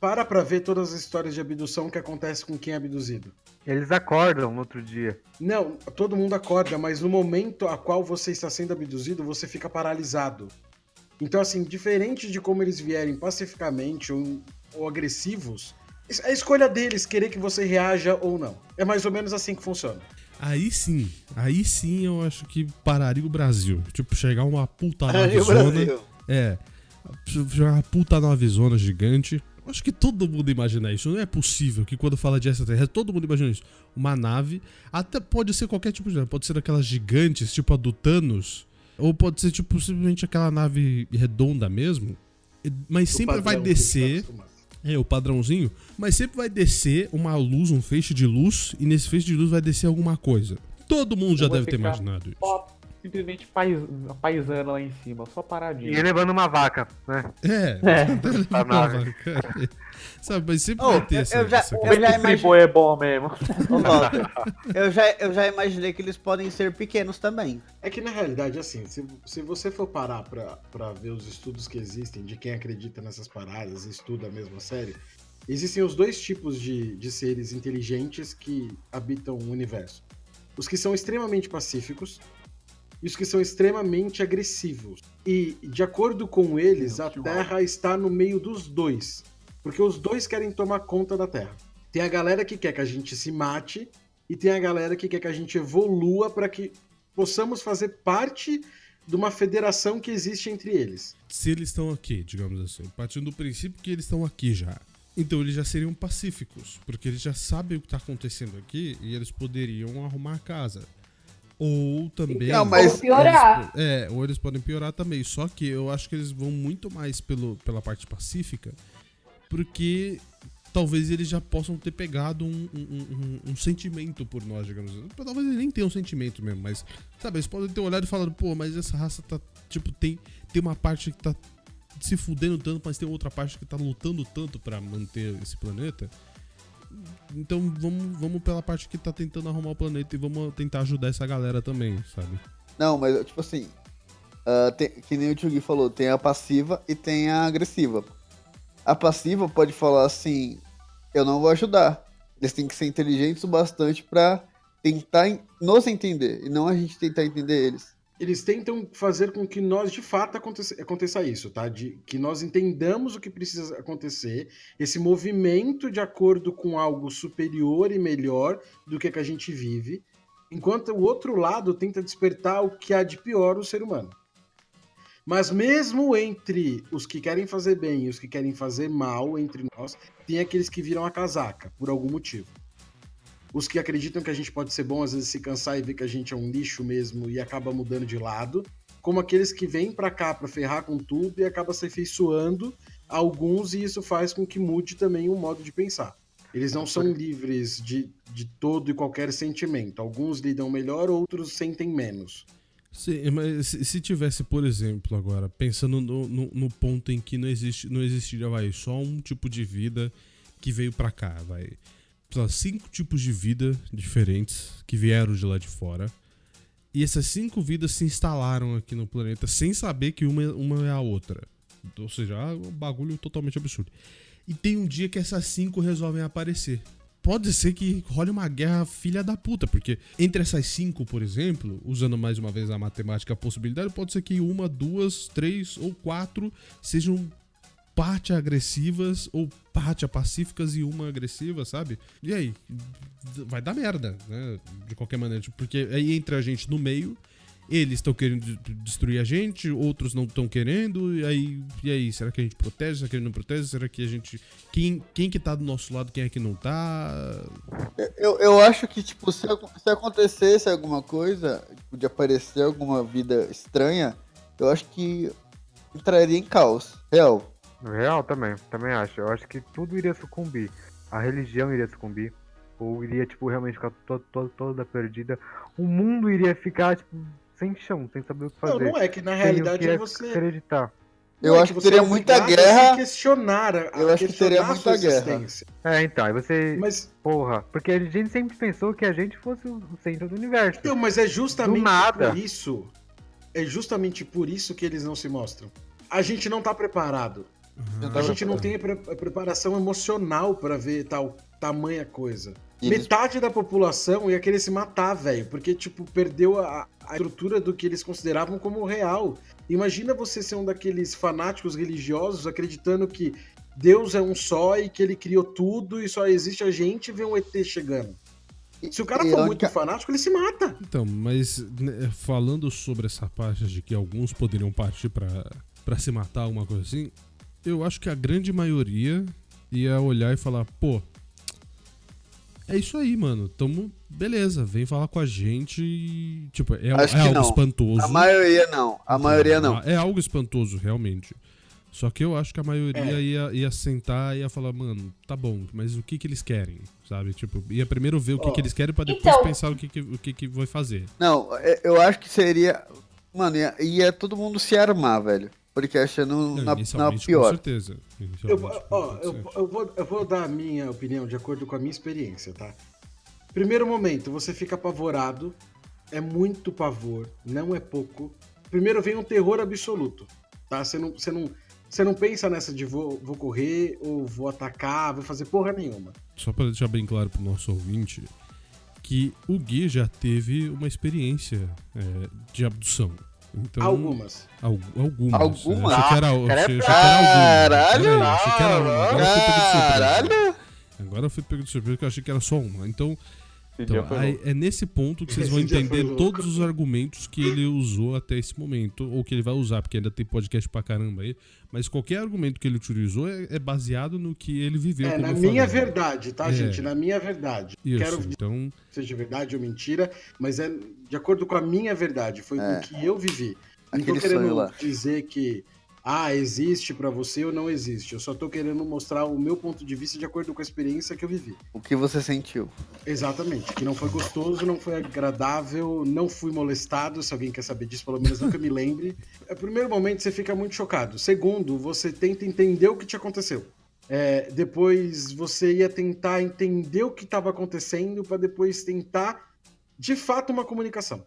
Para pra ver todas as histórias de abdução que acontece com quem é abduzido. Eles acordam no outro dia. Não, todo mundo acorda, mas no momento a qual você está sendo abduzido, você fica paralisado. Então, assim, diferente de como eles vierem pacificamente ou, ou agressivos, a escolha deles querer que você reaja ou não. É mais ou menos assim que funciona. Aí sim, aí sim eu acho que pararia o Brasil. Tipo, chegar uma puta navezona. É. Chegar uma puta navezona gigante. Eu acho que todo mundo imagina isso. Não é possível que quando fala de extraterrestre, todo mundo imagina isso. Uma nave, até pode ser qualquer tipo de nave. Pode ser aquelas gigantes, tipo a do Thanos. Ou pode ser, tipo, simplesmente aquela nave redonda mesmo. Mas sempre vai descer. É, o padrãozinho. Mas sempre vai descer uma luz, um feixe de luz, e nesse feixe de luz vai descer alguma coisa. Todo mundo já deve ter imaginado isso. Simplesmente pais, paisana lá em cima, só paradinho. E levando uma vaca, né? É, é. uma vaca. Sabe, mas sempre oh, vai ter essa, eu já, essa eu já imagine... é bom mesmo. eu, já, eu já imaginei que eles podem ser pequenos também. É que na realidade, assim, se, se você for parar pra, pra ver os estudos que existem de quem acredita nessas paradas e estuda mesmo a série, existem os dois tipos de, de seres inteligentes que habitam o universo. Os que são extremamente pacíficos e os que são extremamente agressivos. E, de acordo com eles, a Terra está no meio dos dois. Porque os dois querem tomar conta da Terra. Tem a galera que quer que a gente se mate e tem a galera que quer que a gente evolua para que possamos fazer parte de uma federação que existe entre eles. Se eles estão aqui, digamos assim, partindo do princípio que eles estão aqui já, então eles já seriam pacíficos, porque eles já sabem o que está acontecendo aqui e eles poderiam arrumar a casa. Ou também. Não, mas... Ou piorar. Eles, é, ou eles podem piorar também. Só que eu acho que eles vão muito mais pelo, pela parte pacífica porque talvez eles já possam ter pegado um, um, um, um, sentimento por nós, digamos assim. Talvez eles nem tenham um sentimento mesmo, mas, sabe, eles podem ter olhado e falado, pô, mas essa raça tá, tipo, tem, tem uma parte que tá se fudendo tanto, mas tem outra parte que tá lutando tanto para manter esse planeta. Então vamos, vamos pela parte que tá tentando arrumar o planeta e vamos tentar ajudar essa galera também, sabe? Não, mas tipo assim, uh, tem, que nem o Tio falou, tem a passiva e tem a agressiva. A passiva pode falar assim: eu não vou ajudar. Eles têm que ser inteligentes o bastante para tentar nos entender e não a gente tentar entender eles. Eles tentam fazer com que nós, de fato, aconteça, aconteça isso, tá? De, que nós entendamos o que precisa acontecer, esse movimento de acordo com algo superior e melhor do que, que a gente vive, enquanto o outro lado tenta despertar o que há de pior no ser humano. Mas mesmo entre os que querem fazer bem e os que querem fazer mal entre nós, tem aqueles que viram a casaca, por algum motivo. Os que acreditam que a gente pode ser bom, às vezes se cansar e ver que a gente é um lixo mesmo e acaba mudando de lado, como aqueles que vêm para cá para ferrar com tudo e acaba se afeiçoando alguns e isso faz com que mude também o modo de pensar. Eles não são livres de, de todo e qualquer sentimento. Alguns lidam melhor, outros sentem menos. Sim, mas se, se tivesse, por exemplo, agora, pensando no, no, no, ponto em que não, existe, não existiria, vai, só um tipo de vida que veio para cá, vai. Cinco tipos de vida diferentes que vieram de lá de fora. E essas cinco vidas se instalaram aqui no planeta sem saber que uma, uma é a outra. Ou seja, é um bagulho totalmente absurdo. E tem um dia que essas cinco resolvem aparecer pode ser que role uma guerra filha da puta, porque entre essas cinco, por exemplo, usando mais uma vez a matemática, a possibilidade, pode ser que uma, duas, três ou quatro sejam parte agressivas ou parte pacíficas e uma agressiva, sabe? E aí? Vai dar merda, né? De qualquer maneira, porque aí entra a gente no meio eles estão querendo destruir a gente, outros não estão querendo, e aí, e aí, será que a gente protege, será que a gente não protege, será que a gente... Quem, quem que tá do nosso lado, quem é que não tá? Eu, eu acho que, tipo, se, se acontecesse alguma coisa, tipo, de aparecer alguma vida estranha, eu acho que entraria em caos, real. Real também, também acho. Eu acho que tudo iria sucumbir. A religião iria sucumbir. Ou iria, tipo, realmente ficar toda, toda, toda perdida. O mundo iria ficar, tipo, sem chão, sem saber o que fazer. Não, não é que na realidade que é você acreditar. Eu é acho que, que teria muita guerra. questionar a, eu acho que teria muita guerra. É, então, aí você. Mas. Porra, porque a gente sempre pensou que a gente fosse o centro do universo. Não, mas é justamente por isso. É justamente por isso que eles não se mostram. A gente não tá preparado. Uhum. A gente não tem a, pre a preparação emocional para ver tal tamanha coisa. Eles... Metade da população ia querer se matar, velho, porque, tipo, perdeu a, a estrutura do que eles consideravam como real. Imagina você ser um daqueles fanáticos religiosos acreditando que Deus é um só e que ele criou tudo e só existe a gente e vê um ET chegando. Se o cara for muito fanático, ele se mata. Então, mas né, falando sobre essa parte de que alguns poderiam partir para se matar, alguma coisa assim, eu acho que a grande maioria ia olhar e falar, pô, é isso aí, mano. Tamo. Beleza, vem falar com a gente. Tipo, é, é algo não. espantoso. A maioria não. A maioria não. É algo espantoso, realmente. Só que eu acho que a maioria é. ia, ia sentar e ia falar, mano, tá bom, mas o que que eles querem, sabe? Tipo, ia primeiro ver o que, oh. que eles querem pra depois então... pensar o que que, o que que vai fazer. Não, é, eu acho que seria... Mano, ia, ia todo mundo se armar, velho porque achando Não, na, na pior. Com certeza. Eu, ó, eu, eu, vou, eu vou dar a minha opinião de acordo com a minha experiência, tá? Primeiro momento, você fica apavorado. É muito pavor, não é pouco. Primeiro vem um terror absoluto, tá? Você não, você não, você não pensa nessa de vou, vou correr ou vou atacar, vou fazer porra nenhuma. Só para deixar bem claro pro nosso ouvinte que o Gui já teve uma experiência é, de abdução. Então, algumas. Al algumas. Algumas? Achei que era, achei. Caralho! achei que era uma. Agora eu fui pego de surpresa. Caralho! Agora eu fui pego de surpresa porque eu achei que era só uma. Então, então aí, é nesse ponto que vocês vão entender todos os argumentos que ele usou até esse momento, ou que ele vai usar, porque ainda tem podcast pra caramba aí. Mas qualquer argumento que ele utilizou é, é baseado no que ele viveu. É, na minha falei. verdade, tá, é. gente? Na minha verdade. Isso, Quero então... seja verdade ou mentira, mas é de acordo com a minha verdade. Foi é. o que eu vivi. Não tô querendo dizer que ah, existe para você ou não existe. Eu só tô querendo mostrar o meu ponto de vista de acordo com a experiência que eu vivi. O que você sentiu. Exatamente. Que não foi gostoso, não foi agradável, não fui molestado. Se alguém quer saber disso, pelo menos nunca me lembre. É, primeiro momento, você fica muito chocado. Segundo, você tenta entender o que te aconteceu. É, depois você ia tentar entender o que estava acontecendo para depois tentar, de fato, uma comunicação.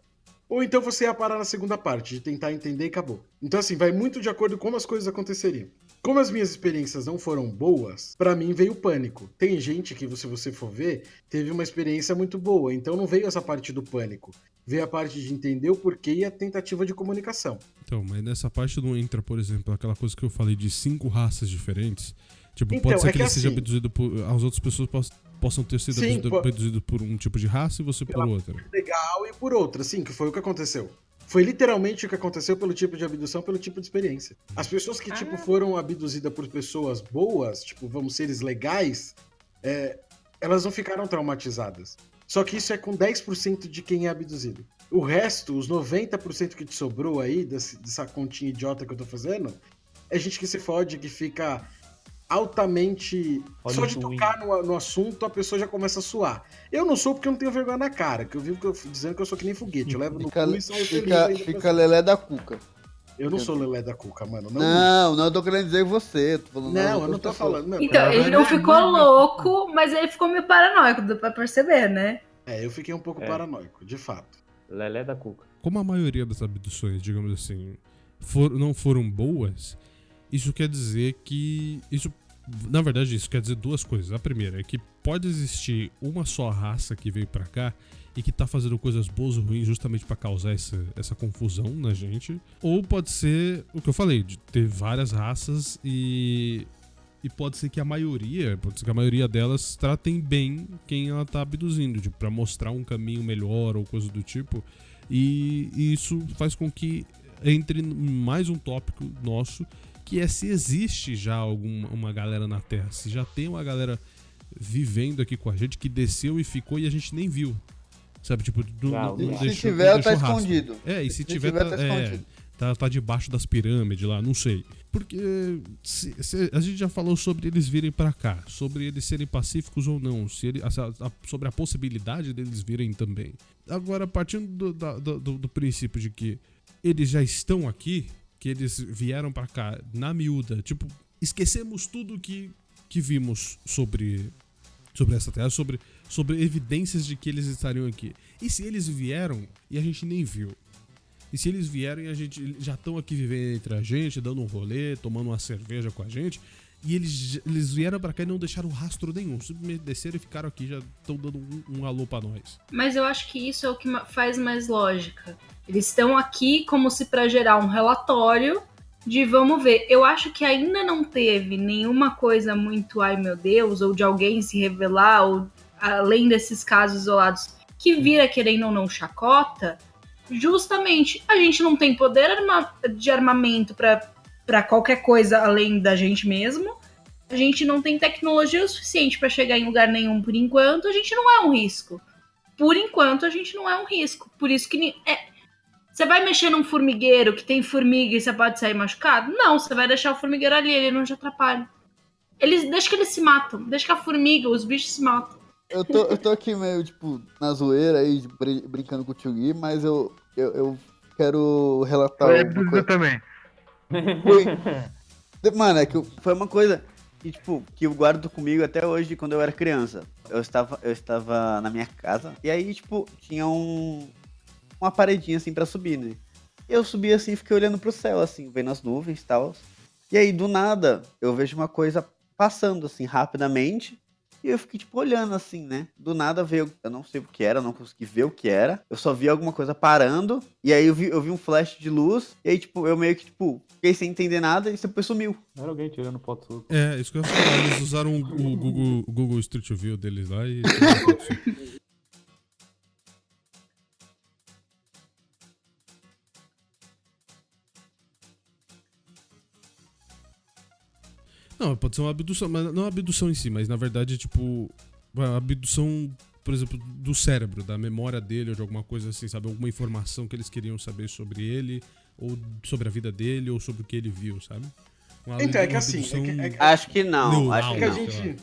Ou então você ia parar na segunda parte, de tentar entender e acabou. Então, assim, vai muito de acordo com como as coisas aconteceriam. Como as minhas experiências não foram boas, para mim veio pânico. Tem gente que, se você for ver, teve uma experiência muito boa, então não veio essa parte do pânico. Veio a parte de entender o porquê e a tentativa de comunicação. Então, mas nessa parte não entra, por exemplo, aquela coisa que eu falei de cinco raças diferentes. Tipo, então, pode ser é que, que ele assim, seja abduzido por. As outras pessoas possam, ter sido sim, abduzidos por um tipo de raça e você por outra. Legal e por outra, sim, que foi o que aconteceu. Foi literalmente o que aconteceu pelo tipo de abdução, pelo tipo de experiência. As pessoas que, tipo, ah. tipo, foram abduzidas por pessoas boas, tipo, vamos seres legais, é, elas não ficaram traumatizadas. Só que isso é com 10% de quem é abduzido. O resto, os 90% que te sobrou aí, desse, dessa continha idiota que eu tô fazendo, é gente que se fode, que fica altamente. Olha só de tocar no, no, assunto, a pessoa já começa a suar. Eu não sou porque eu não tenho vergonha na cara, que eu vivo dizendo que eu sou que nem foguete. Eu levo no fica, cu e saio fica, feliz. Fica lelé da cuca. Eu não sou lelé da cuca, mano. Não, não, não eu tô querendo dizer você. Tô falando não, eu não tô falando. Não, então, ele não ficou louco, mas ele ficou meio paranoico, dá pra perceber, né? É, eu fiquei um pouco é. paranoico, de fato. Lelé da cuca. Como a maioria das abduções, digamos assim, for, não foram boas, isso quer dizer que. Isso na verdade, isso quer dizer duas coisas. A primeira é que pode existir uma só raça que veio para cá e que tá fazendo coisas boas ou ruins justamente para causar essa, essa confusão na gente. Ou pode ser o que eu falei, de ter várias raças e. E pode ser que a maioria, pode ser que a maioria delas tratem bem quem ela tá abduzindo, tipo, pra mostrar um caminho melhor ou coisa do tipo. E, e isso faz com que entre mais um tópico nosso que é se existe já alguma uma galera na Terra, se já tem uma galera vivendo aqui com a gente que desceu e ficou e a gente nem viu. Sabe, tipo, não, não, não se deixou, tiver, tá rastro. escondido. É, e se, se tiver, tiver, tá, tá, é, tá, tá, debaixo das pirâmides lá, não sei. Porque se, se, a gente já falou sobre eles virem para cá, sobre eles serem pacíficos ou não, se ele, a, a, sobre a possibilidade deles virem também. Agora, partindo do, do, do, do princípio de que eles já estão aqui, que eles vieram para cá na miúda, tipo, esquecemos tudo que, que vimos sobre sobre essa terra, sobre, sobre evidências de que eles estariam aqui. E se eles vieram e a gente nem viu? E se eles vieram e a gente já estão aqui vivendo entre a gente, dando um rolê, tomando uma cerveja com a gente, e eles, eles vieram para cá e não deixaram rastro nenhum. Desceram e ficaram aqui, já estão dando um, um alô para nós. Mas eu acho que isso é o que faz mais lógica. Eles estão aqui como se para gerar um relatório de vamos ver. Eu acho que ainda não teve nenhuma coisa muito ai meu Deus, ou de alguém se revelar, ou além desses casos isolados, que vira querendo ou não chacota. Justamente, a gente não tem poder de armamento para qualquer coisa além da gente mesmo. A gente não tem tecnologia o suficiente para chegar em lugar nenhum por enquanto. A gente não é um risco. Por enquanto, a gente não é um risco. Por isso que é, você vai mexer num formigueiro que tem formiga e você pode sair machucado? Não, você vai deixar o formigueiro ali, ele não te atrapalha. Eles, deixa que eles se matam, deixa que a formiga, os bichos se matam. Eu tô, eu tô aqui meio, tipo, na zoeira aí, brincando com o Tio Gui, mas eu, eu, eu quero relatar. Eu coisa... também. Foi... Mano, é que foi uma coisa que, tipo, que eu guardo comigo até hoje quando eu era criança. Eu estava, eu estava na minha casa e aí, tipo, tinha um, uma paredinha assim para subir, né? Eu subi assim, fiquei olhando pro céu, assim, vendo as nuvens e tal. E aí, do nada, eu vejo uma coisa passando, assim, rapidamente. E eu fiquei, tipo, olhando assim, né? Do nada veio. Eu não sei o que era, não consegui ver o que era. Eu só vi alguma coisa parando. E aí eu vi, eu vi um flash de luz. E aí, tipo, eu meio que, tipo, fiquei sem entender nada e depois sumiu. Não era alguém tirando foto sua. É, isso que eu ia falar. Eles usaram o, Google, o Google Street View deles lá e. Não, pode ser uma abdução, mas não a abdução em si, mas na verdade, tipo, a abdução, por exemplo, do cérebro, da memória dele ou de alguma coisa assim, sabe? Alguma informação que eles queriam saber sobre ele, ou sobre a vida dele, ou sobre o que ele viu, sabe? Uma, então, é que assim. É que, é que... Acho que não. acho que, a gente.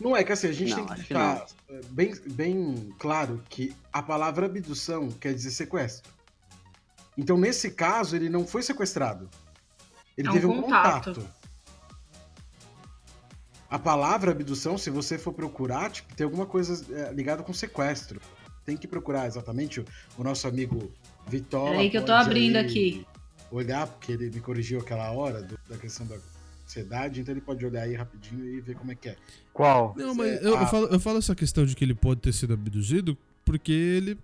Não é que assim, a gente não, tem que deixar bem, bem claro que a palavra abdução quer dizer sequestro. Então, nesse caso, ele não foi sequestrado. Ele é um teve um contato. contato. A palavra abdução, se você for procurar, tipo, tem alguma coisa é, ligada com sequestro. Tem que procurar exatamente o, o nosso amigo Vitória. Peraí que eu tô abrindo aqui. Olhar, porque ele me corrigiu aquela hora do, da questão da sociedade, então ele pode olhar aí rapidinho e ver como é que é. Qual? Não, mas eu, eu, falo, eu falo essa questão de que ele pode ter sido abduzido porque ele,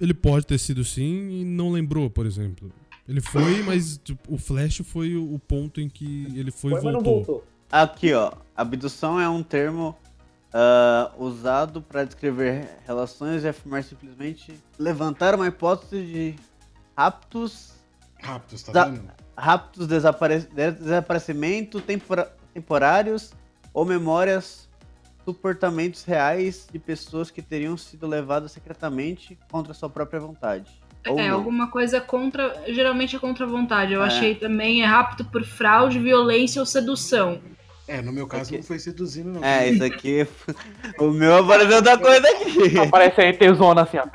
ele pode ter sido sim e não lembrou, por exemplo. Ele foi, mas tipo, o Flash foi o ponto em que ele foi, e voltou. Aqui, ó. Abdução é um termo uh, usado para descrever relações e afirmar simplesmente levantar uma hipótese de raptos. Raptos, tá vendo? Raptos, desapare desaparecimento tempora temporários ou memórias, suportamentos reais de pessoas que teriam sido levadas secretamente contra sua própria vontade. é, alguma coisa contra. Geralmente é contra a vontade. Eu é. achei também é rápido por fraude, violência ou sedução. É, no meu caso aqui... não foi seduzindo, não. É, isso aqui. o meu apareceu outra coisa aqui. Aparece aí tesona assim, ó.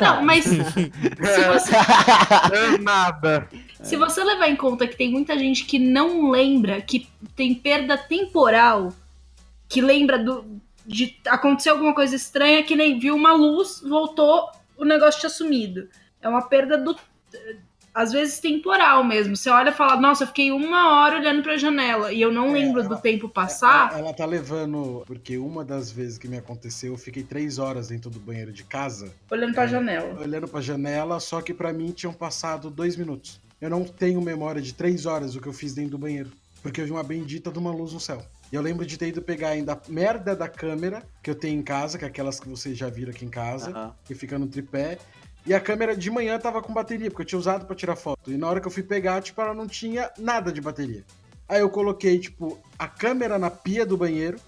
Não, mas. se você... É nada. Se você levar em conta que tem muita gente que não lembra, que tem perda temporal, que lembra do, de acontecer alguma coisa estranha, que nem viu uma luz, voltou, o negócio tinha sumido. É uma perda do às vezes temporal mesmo. Você olha e fala, nossa, eu fiquei uma hora olhando pra janela e eu não é, lembro ela, do tempo passar. Ela, ela tá levando. Porque uma das vezes que me aconteceu, eu fiquei três horas dentro do banheiro de casa. Olhando pra é, janela. Olhando pra janela, só que para mim tinham passado dois minutos. Eu não tenho memória de três horas o que eu fiz dentro do banheiro. Porque eu vi uma bendita de uma luz no céu. E eu lembro de ter ido pegar ainda a merda da câmera que eu tenho em casa, que é aquelas que vocês já viram aqui em casa, uhum. que fica no tripé. E a câmera de manhã tava com bateria, porque eu tinha usado para tirar foto. E na hora que eu fui pegar, tipo, ela não tinha nada de bateria. Aí eu coloquei, tipo, a câmera na pia do banheiro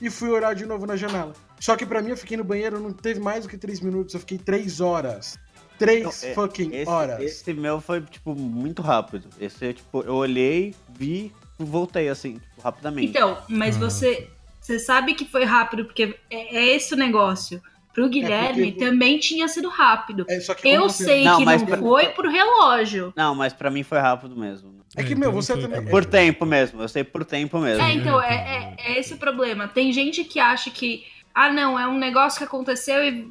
e fui olhar de novo na janela. Só que para mim eu fiquei no banheiro, não teve mais do que três minutos, eu fiquei três horas. Três é, fucking esse, horas. Esse meu foi, tipo, muito rápido. Esse, tipo, eu olhei, vi, voltei, assim, tipo, rapidamente. Então, mas ah. você, você sabe que foi rápido, porque é, é esse o negócio. Pro Guilherme é porque... também tinha sido rápido. É, eu sei não, que não pra... foi pro relógio. Não, mas para mim foi rápido mesmo. É que, meu, você também. Por tempo mesmo, eu sei por tempo mesmo. É, então, é, é, é esse o problema. Tem gente que acha que, ah, não, é um negócio que aconteceu e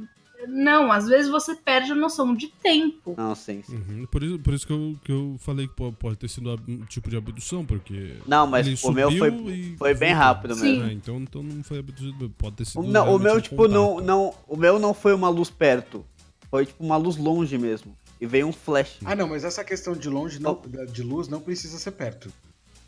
não, às vezes você perde a noção de tempo. Não, sim. sim. Uhum. Por, isso, por isso que eu, que eu falei que pode ter sido um tipo de abdução, porque. Não, mas o meu foi, foi bem rápido mesmo. É, então, então não foi abduzido, pode ter sido. Não, o meu, tipo, não, não. O meu não foi uma luz perto. Foi tipo uma luz longe mesmo. E veio um flash. Ah, não, mas essa questão de longe, não, oh. de luz, não precisa ser perto.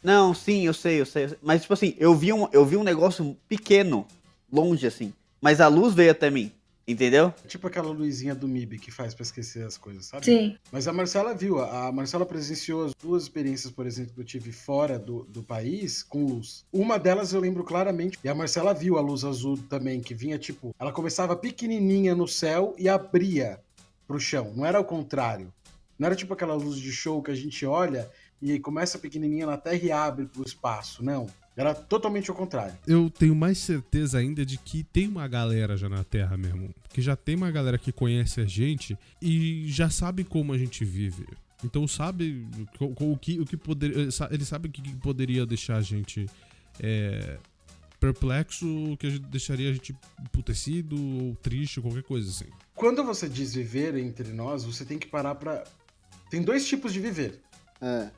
Não, sim, eu sei, eu sei. Mas, tipo assim, eu vi um, eu vi um negócio pequeno, longe, assim. Mas a luz veio até mim. Entendeu? Tipo aquela luzinha do MIB que faz pra esquecer as coisas, sabe? Sim. Mas a Marcela viu, a Marcela presenciou as duas experiências, por exemplo, que eu tive fora do, do país com luz. Uma delas eu lembro claramente, e a Marcela viu a luz azul também, que vinha tipo, ela começava pequenininha no céu e abria pro chão, não era o contrário. Não era tipo aquela luz de show que a gente olha e começa pequenininha na terra e abre pro espaço, não. Era totalmente o contrário. Eu tenho mais certeza ainda de que tem uma galera já na Terra mesmo. Que já tem uma galera que conhece a gente e já sabe como a gente vive. Então sabe o que, o que poderia. Ele sabe o que poderia deixar a gente é, perplexo, o que deixaria a gente putecido ou triste, qualquer coisa assim. Quando você diz viver entre nós, você tem que parar pra. Tem dois tipos de viver. É.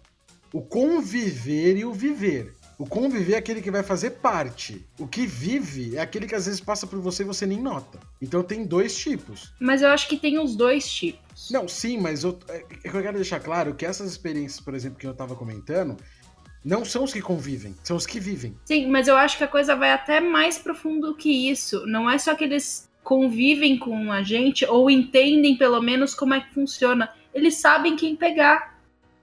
O conviver e o viver. O conviver é aquele que vai fazer parte. O que vive é aquele que às vezes passa por você e você nem nota. Então tem dois tipos. Mas eu acho que tem os dois tipos. Não, sim, mas eu, é, eu quero deixar claro que essas experiências, por exemplo, que eu tava comentando, não são os que convivem, são os que vivem. Sim, mas eu acho que a coisa vai até mais profundo que isso. Não é só que eles convivem com a gente ou entendem pelo menos como é que funciona. Eles sabem quem pegar.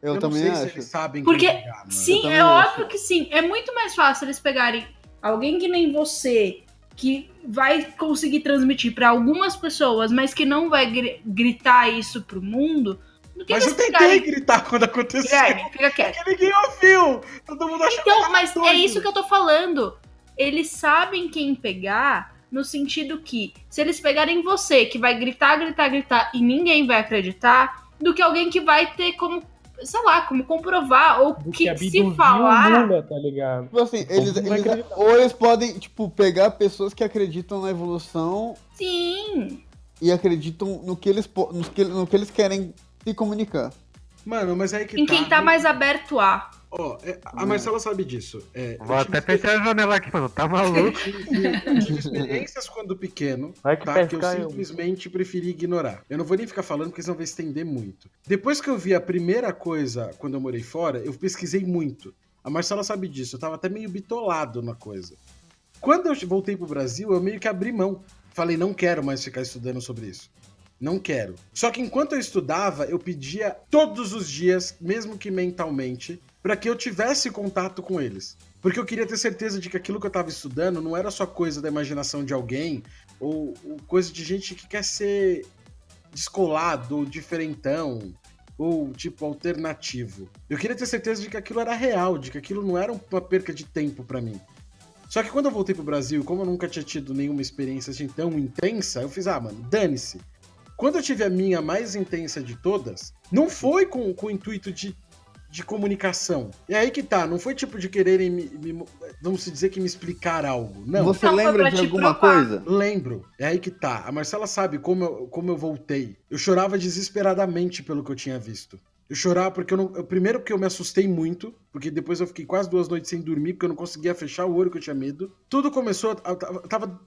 Eu, eu também acho. eles sabem Porque, pegar, sim, é acho. óbvio que sim. É muito mais fácil eles pegarem alguém que nem você, que vai conseguir transmitir para algumas pessoas, mas que não vai gr gritar isso pro mundo. Mas eu tentei pegarem... gritar quando aconteceu. Guilherme, fica quieto. Porque ninguém ouviu. Todo mundo achou Então, mas doido. é isso que eu tô falando. Eles sabem quem pegar no sentido que se eles pegarem você, que vai gritar, gritar, gritar e ninguém vai acreditar, do que alguém que vai ter como sei lá, como comprovar, ou que, que se falar. Lula, tá ligado? Tipo assim, eles, eles, ou eles podem, tipo, pegar pessoas que acreditam na evolução. Sim. E acreditam no que eles, no que, no que eles querem se comunicar. Mano, mas aí que Em tá, quem tá mais aberto a. Ó, oh, é, a Marcela sabe disso. É, Vou até fechar a janela aqui, mano. Tá maluco? Eu tive experiências quando pequeno, Vai que, tá, que eu simplesmente eu... preferi ignorar. Eu não vou nem ficar falando porque senão vai estender muito. Depois que eu vi a primeira coisa quando eu morei fora, eu pesquisei muito. A Marcela sabe disso, eu tava até meio bitolado na coisa. Quando eu voltei pro Brasil, eu meio que abri mão. Falei, não quero mais ficar estudando sobre isso. Não quero. Só que enquanto eu estudava, eu pedia todos os dias, mesmo que mentalmente, para que eu tivesse contato com eles. Porque eu queria ter certeza de que aquilo que eu estava estudando não era só coisa da imaginação de alguém ou, ou coisa de gente que quer ser descolado ou diferentão ou tipo alternativo. Eu queria ter certeza de que aquilo era real, de que aquilo não era uma perca de tempo para mim. Só que quando eu voltei pro Brasil, como eu nunca tinha tido nenhuma experiência assim tão intensa, eu fiz, ah, mano, dane-se. Quando eu tive a minha mais intensa de todas, não foi com, com o intuito de, de comunicação. É aí que tá, não foi tipo de quererem me, me vamos dizer que me explicar algo. Não. Você não lembra de alguma provar. coisa? Lembro. É aí que tá. A Marcela sabe como eu, como eu voltei. Eu chorava desesperadamente pelo que eu tinha visto. Eu chorava porque eu não. Eu, primeiro porque eu me assustei muito, porque depois eu fiquei quase duas noites sem dormir, porque eu não conseguia fechar o olho que eu tinha medo. Tudo começou. Eu tava.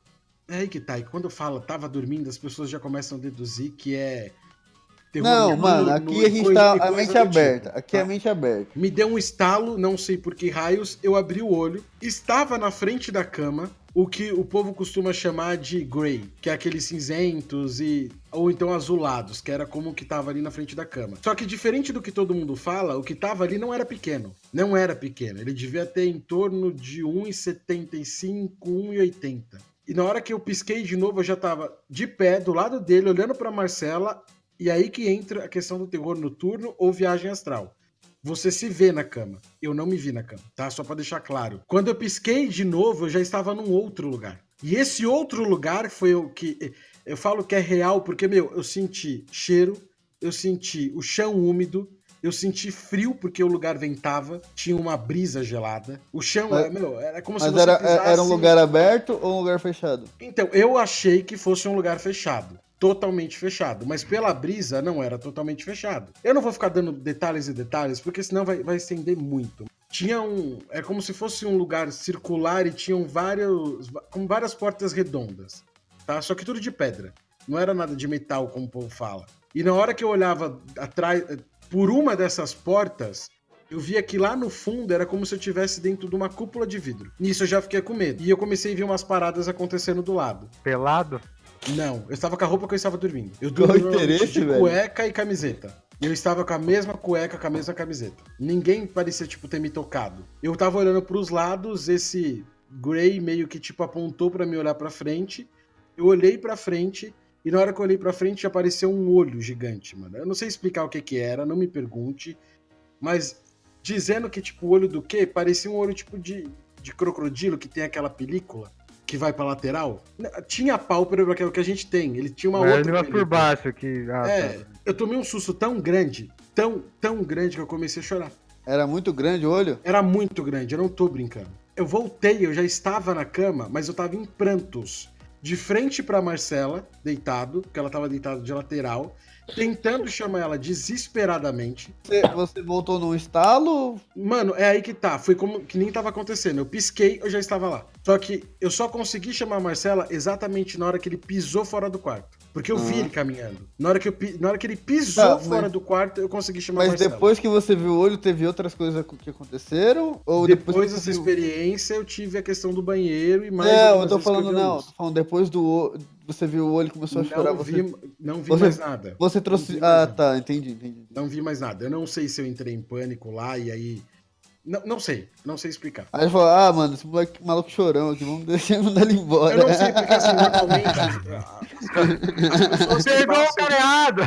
É aí que tá. E quando eu falo tava dormindo, as pessoas já começam a deduzir que é. Não, mano, no, aqui no, a gente tá a mente aberta. Tipo, aqui tá? é a mente aberta. Me deu um estalo, não sei por que raios, eu abri o olho, estava na frente da cama, o que o povo costuma chamar de grey, que é aqueles cinzentos e ou então azulados, que era como que tava ali na frente da cama. Só que diferente do que todo mundo fala, o que tava ali não era pequeno. Não era pequeno, ele devia ter em torno de 1,75, 1,80. E na hora que eu pisquei de novo, eu já tava de pé do lado dele, olhando para Marcela, e aí que entra a questão do terror noturno ou viagem astral. Você se vê na cama. Eu não me vi na cama, tá? Só para deixar claro. Quando eu pisquei de novo, eu já estava num outro lugar. E esse outro lugar foi o que eu falo que é real porque meu, eu senti cheiro, eu senti o chão úmido, eu senti frio porque o lugar ventava, tinha uma brisa gelada. O chão, mas, meu, era como se você era, pisasse... era um lugar aberto ou um lugar fechado? Então, eu achei que fosse um lugar fechado totalmente fechado, mas pela brisa não era totalmente fechado. Eu não vou ficar dando detalhes e detalhes, porque senão vai, vai estender muito. Tinha um. É como se fosse um lugar circular e tinham vários. com várias portas redondas. Tá? Só que tudo de pedra. Não era nada de metal, como o povo fala. E na hora que eu olhava atrás. Por uma dessas portas, eu via que lá no fundo era como se eu estivesse dentro de uma cúpula de vidro. Nisso eu já fiquei com medo. E eu comecei a ver umas paradas acontecendo do lado. Pelado? Não, eu estava com a roupa que eu estava dormindo. Eu dormi de velho? cueca e camiseta. Eu estava com a mesma cueca, com a mesma camiseta. Ninguém parecia, tipo, ter me tocado. Eu tava olhando para os lados, esse Grey meio que, tipo, apontou para me olhar para frente. Eu olhei para frente e na hora que eu olhei para frente apareceu um olho gigante, mano. Eu não sei explicar o que que era, não me pergunte. Mas dizendo que, tipo, o olho do quê? Parecia um olho, tipo, de, de crocodilo que tem aquela película que vai pra lateral, tinha pálpebra que é o que a gente tem. Ele tinha uma Mas outra. Ele por baixo que. Ah, é, tá. eu tomei um susto tão grande, tão, tão grande que eu comecei a chorar. Era muito grande o olho? Era muito grande, eu não tô brincando. Eu voltei, eu já estava na cama, mas eu tava em prantos. De frente para Marcela, deitado, porque ela tava deitada de lateral, tentando chamar ela desesperadamente. Você, você, voltou num estalo? Mano, é aí que tá. Foi como que nem tava acontecendo. Eu pisquei, eu já estava lá. Só que eu só consegui chamar a Marcela exatamente na hora que ele pisou fora do quarto. Porque eu vi ele caminhando. Na hora que, eu, na hora que ele pisou tá, fora mas... do quarto, eu consegui chamar mas a Marcela. Mas depois que você viu o olho, teve outras coisas que aconteceram? Ou depois, depois dessa viu... experiência, eu tive a questão do banheiro e mais. Não, eu tô falando, não. Tô falando depois do. Você viu o olho e começou a chorar. Não vi, não vi você, mais nada. Você trouxe. Ah, tá, entendi, entendi. Não vi mais nada. Eu não sei se eu entrei em pânico lá e aí não, não sei, não sei explicar. Aí ele falou, ah, mano, esse moleque maluco chorão aqui, vamos deixar ele mandar ele embora. Eu não sei, porque assim, normalmente. Você pegou o careado!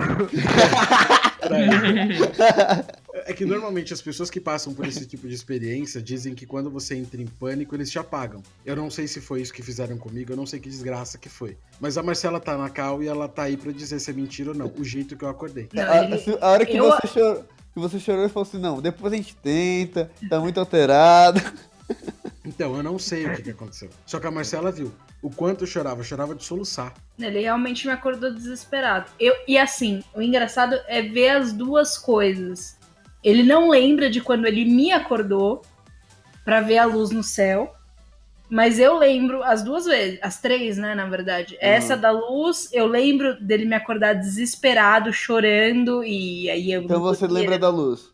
é que normalmente as pessoas que passam por esse tipo de experiência dizem que quando você entra em pânico, eles te apagam. Eu não sei se foi isso que fizeram comigo, eu não sei que desgraça que foi. Mas a Marcela tá na cal e ela tá aí pra dizer se é mentira ou não, o jeito que eu acordei. Não, ele... a, a, hora que eu... você chorou que você chorou e falou assim, não, depois a gente tenta, tá muito alterado. Então, eu não sei o que, que aconteceu. Só que a Marcela viu o quanto eu chorava, eu chorava de soluçar. Ele realmente me acordou desesperado. Eu, e assim, o engraçado é ver as duas coisas. Ele não lembra de quando ele me acordou para ver a luz no céu. Mas eu lembro as duas vezes, as três, né, na verdade. Uhum. Essa da luz, eu lembro dele me acordar desesperado, chorando, e aí eu. Então você lembra da luz?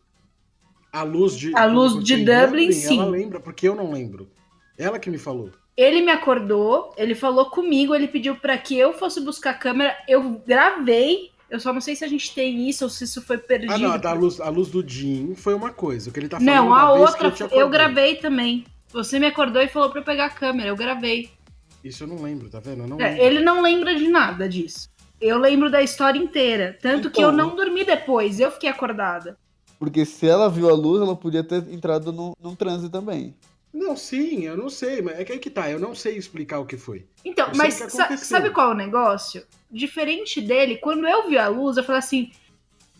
A luz de. A luz de Dublin, Dublin, sim. Ela lembra, porque eu não lembro. Ela que me falou. Ele me acordou, ele falou comigo, ele pediu para que eu fosse buscar a câmera. Eu gravei. Eu só não sei se a gente tem isso ou se isso foi perdido. Ah, não, a luz, a luz do Jim foi uma coisa. O que ele tá falando Não, a outra eu, eu gravei também. Você me acordou e falou para eu pegar a câmera, eu gravei. Isso eu não lembro, tá vendo? Não é, ele não lembra de nada disso. Eu lembro da história inteira. Tanto então, que eu não dormi depois, eu fiquei acordada. Porque se ela viu a luz, ela podia ter entrado no, num transe também. Não, sim, eu não sei, mas é que aí que tá, eu não sei explicar o que foi. Então, eu mas sabe qual é o negócio? Diferente dele, quando eu vi a luz, eu falei assim,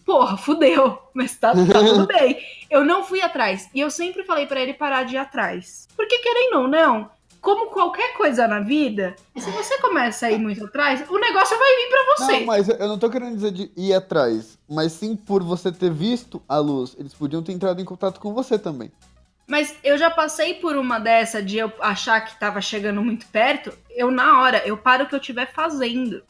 porra, fudeu, mas tá, tá tudo bem. Eu não fui atrás. E eu sempre falei para ele parar de ir atrás. Porque querendo ou não, como qualquer coisa na vida, se você começa a ir muito atrás, o negócio vai vir para você. Não, mas eu não tô querendo dizer de ir atrás, mas sim por você ter visto a luz. Eles podiam ter entrado em contato com você também. Mas eu já passei por uma dessa de eu achar que tava chegando muito perto. Eu, na hora, eu paro o que eu estiver fazendo.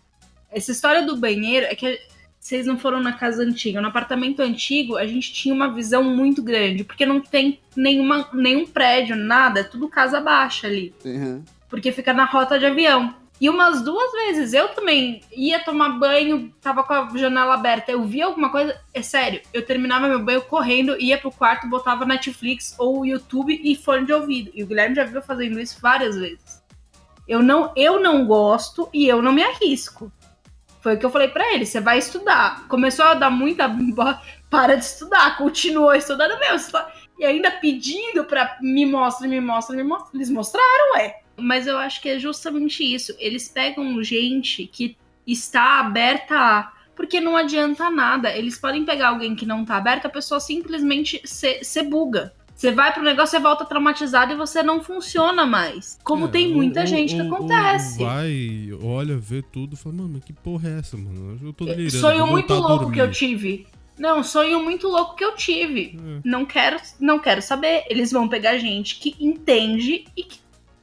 Essa história do banheiro é que vocês não foram na casa antiga. No apartamento antigo, a gente tinha uma visão muito grande, porque não tem nenhuma, nenhum prédio, nada, é tudo casa baixa ali. Uhum. Porque fica na rota de avião. E umas duas vezes eu também ia tomar banho, tava com a janela aberta, eu via alguma coisa, é sério, eu terminava meu banho correndo, ia pro quarto, botava Netflix ou YouTube e fone de ouvido. E o Guilherme já viu fazendo isso várias vezes. Eu não, eu não gosto e eu não me arrisco. Foi o que eu falei para ele, você vai estudar. Começou a dar muita para de estudar, continuou estudando mesmo. E ainda pedindo para me mostra, me mostra, me mostra. Eles mostraram, é. Mas eu acho que é justamente isso. Eles pegam gente que está aberta a porque não adianta nada. Eles podem pegar alguém que não tá aberta, a pessoa simplesmente se, se buga. Você vai pro negócio, você volta traumatizado e você não funciona mais. Como é, tem muita gente que acontece. vai, olha, vê tudo e fala, mano, que porra é essa, mano? Eu tô delirando. Sonho muito louco que eu tive. Não, sonho muito louco que eu tive. É. Não quero, não quero saber. Eles vão pegar gente que entende e que,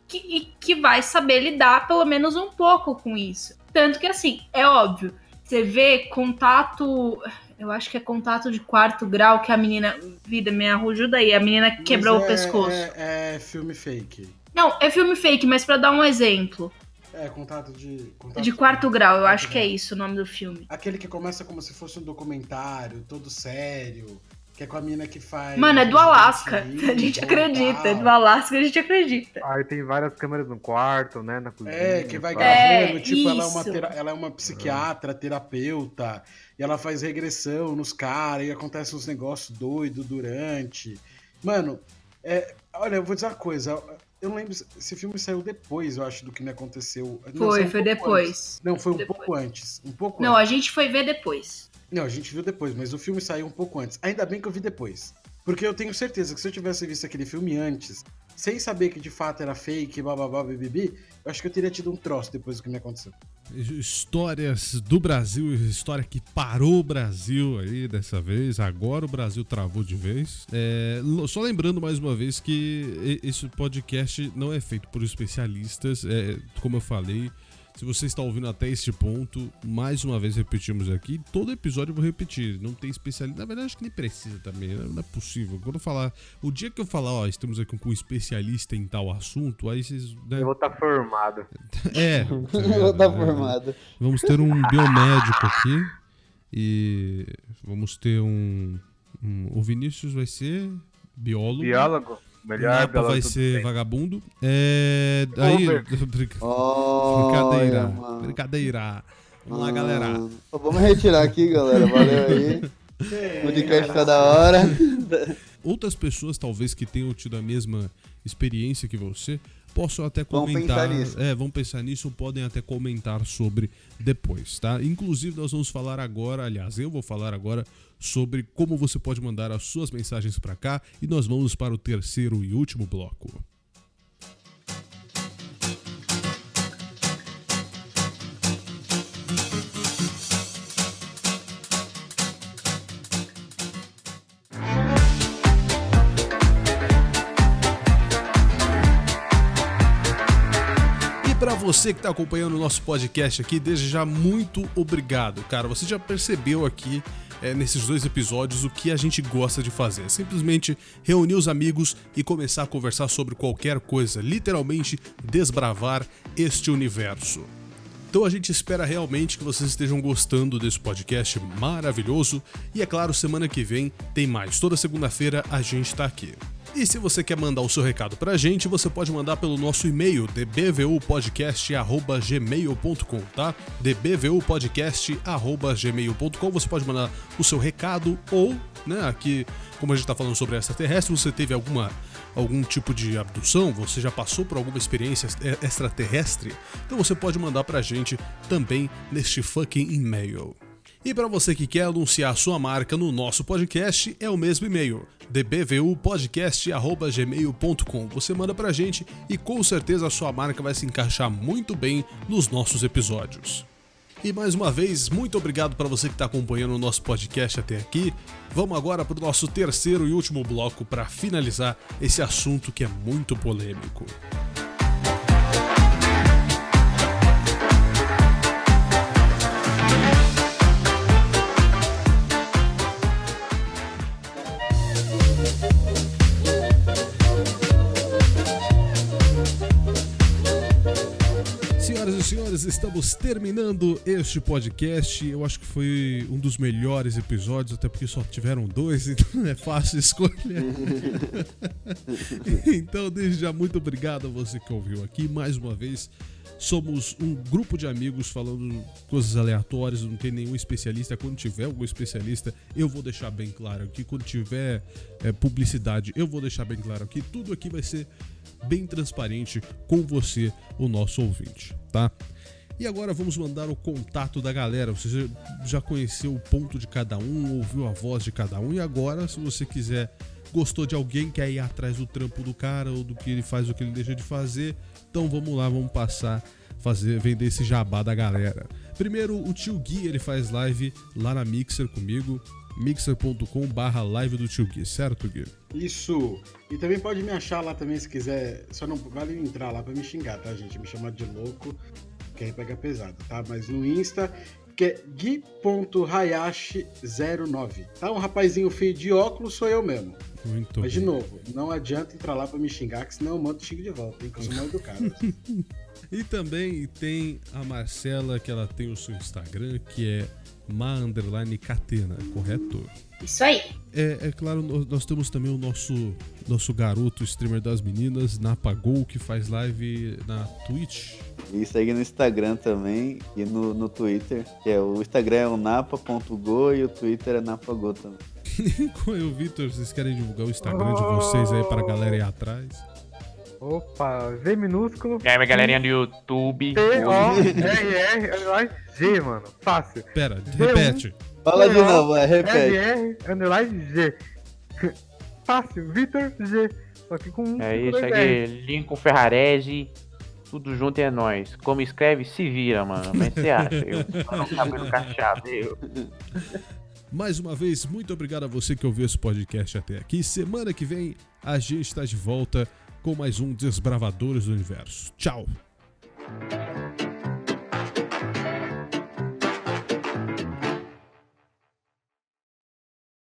que, e que vai saber lidar pelo menos um pouco com isso. Tanto que assim, é óbvio, você vê contato eu acho que é contato de quarto grau que a menina. Vida, me ajuda aí. A menina quebrou é, o pescoço. É, é, filme fake. Não, é filme fake, mas para dar um exemplo. É, contato de. Contato de quarto de... grau, eu acho que é isso o nome do filme. Aquele que começa como se fosse um documentário, todo sério. Que é com a mina que faz. Mano, é do Alasca. A gente acredita. É do Alasca, a gente acredita. Aí tem várias câmeras no quarto, né? Na cozinha. É, que vai gravando. É, tipo, ela é, uma tera... ela é uma psiquiatra, terapeuta. E ela faz regressão nos caras. E acontece uns negócios doidos durante. Mano, é... olha, eu vou dizer uma coisa. Eu não lembro. Esse filme saiu depois, eu acho, do que me aconteceu. Não, foi, um foi depois. Antes. Não, foi um depois. pouco antes. Um pouco Não, antes. a gente foi ver depois. Não, a gente viu depois, mas o filme saiu um pouco antes. Ainda bem que eu vi depois. Porque eu tenho certeza que se eu tivesse visto aquele filme antes, sem saber que de fato era fake, bababá, bibibi, eu acho que eu teria tido um troço depois do que me aconteceu. Histórias do Brasil, história que parou o Brasil aí dessa vez. Agora o Brasil travou de vez. É, só lembrando mais uma vez que esse podcast não é feito por especialistas, é, como eu falei se você está ouvindo até este ponto, mais uma vez repetimos aqui. Todo episódio eu vou repetir. Não tem especialista. Na verdade, acho que nem precisa também. Né? Não é possível. Quando eu falar. O dia que eu falar, ó, estamos aqui com um especialista em tal assunto, aí vocês. Né? Eu vou estar tá formado. É. Tá eu vou estar tá formado. Vamos ter um biomédico aqui. E vamos ter um, um. O Vinícius vai ser biólogo. Biólogo? Melhor Napa vai ser vagabundo. É. Aí. brincadeira. Mano. Brincadeira. Vamos lá, galera. Vamos retirar aqui, galera. Valeu aí. O podcast tá da hora. Outras pessoas, talvez, que tenham tido a mesma experiência que você, possam até comentar. Vão pensar nisso. É, vão pensar nisso, podem até comentar sobre depois, tá? Inclusive, nós vamos falar agora, aliás, eu vou falar agora sobre como você pode mandar as suas mensagens para cá e nós vamos para o terceiro e último bloco. Você que está acompanhando o nosso podcast aqui, desde já muito obrigado, cara. Você já percebeu aqui é, nesses dois episódios o que a gente gosta de fazer. Simplesmente reunir os amigos e começar a conversar sobre qualquer coisa, literalmente desbravar este universo. Então a gente espera realmente que vocês estejam gostando desse podcast maravilhoso e é claro, semana que vem tem mais. Toda segunda-feira a gente está aqui. E se você quer mandar o seu recado pra gente, você pode mandar pelo nosso e-mail dbvupodcast@gmail.com, tá? dbvupodcast@gmail.com. Você pode mandar o seu recado ou, né, aqui, como a gente tá falando sobre extraterrestre, você teve alguma algum tipo de abdução, você já passou por alguma experiência extraterrestre, então você pode mandar pra gente também neste fucking e-mail. E para você que quer anunciar sua marca no nosso podcast, é o mesmo e-mail, dbvupodcast.gmail.com. Você manda pra gente e com certeza a sua marca vai se encaixar muito bem nos nossos episódios. E mais uma vez, muito obrigado para você que está acompanhando o nosso podcast até aqui. Vamos agora para o nosso terceiro e último bloco para finalizar esse assunto que é muito polêmico. Estamos terminando este podcast. Eu acho que foi um dos melhores episódios, até porque só tiveram dois, então é fácil escolher. então, desde já, muito obrigado a você que ouviu aqui mais uma vez. Somos um grupo de amigos falando coisas aleatórias, não tem nenhum especialista. Quando tiver algum especialista, eu vou deixar bem claro aqui. Quando tiver é, publicidade, eu vou deixar bem claro aqui. Tudo aqui vai ser bem transparente com você, o nosso ouvinte, tá? E agora vamos mandar o contato da galera. Você já conheceu o ponto de cada um, ouviu a voz de cada um, e agora, se você quiser, gostou de alguém, quer ir atrás do trampo do cara ou do que ele faz, ou que ele deixa de fazer, então vamos lá, vamos passar, fazer, vender esse jabá da galera. Primeiro, o tio Gui, ele faz live lá na Mixer comigo mixer.com barra live do tio Gui, certo, Gui? Isso. E também pode me achar lá também se quiser. Só não vale entrar lá pra me xingar, tá, gente? Me chamar de louco, que aí pega pesado, tá? Mas no Insta, que é gui.hayashi09. Tá? Um rapazinho feio de óculos sou eu mesmo. Muito Mas, bem. de novo, não adianta entrar lá pra me xingar, que senão eu mando xingo de volta, hein? Que eu sou mal educado. e também tem a Marcela, que ela tem o seu Instagram, que é ma underline catena, correto? Isso aí. É, é claro, nós temos também o nosso nosso garoto streamer das meninas, Napagol, que faz live na Twitch. E segue no Instagram também e no, no Twitter, que é o Instagram é o napa.go e o Twitter é napago também. o Vitor, vocês querem divulgar o Instagram de vocês aí pra galera ir atrás? Opa, V minúsculo. E aí, minha galerinha do YouTube. T-O-R-R-G, mano. Fácil. Pera, repete. Fala de novo, é, repete. R-R, underline G. Fácil, Vitor G. Só que com um. É isso aqui, Lincoln Ferrarese. Tudo junto é nós. Como escreve, se vira, mano. Mas você acha? Eu não cabelo cacheado, eu. Mais uma vez, muito obrigado a você que ouviu esse podcast até aqui. Semana que vem a gente está de volta mais um Desbravadores do Universo. Tchau!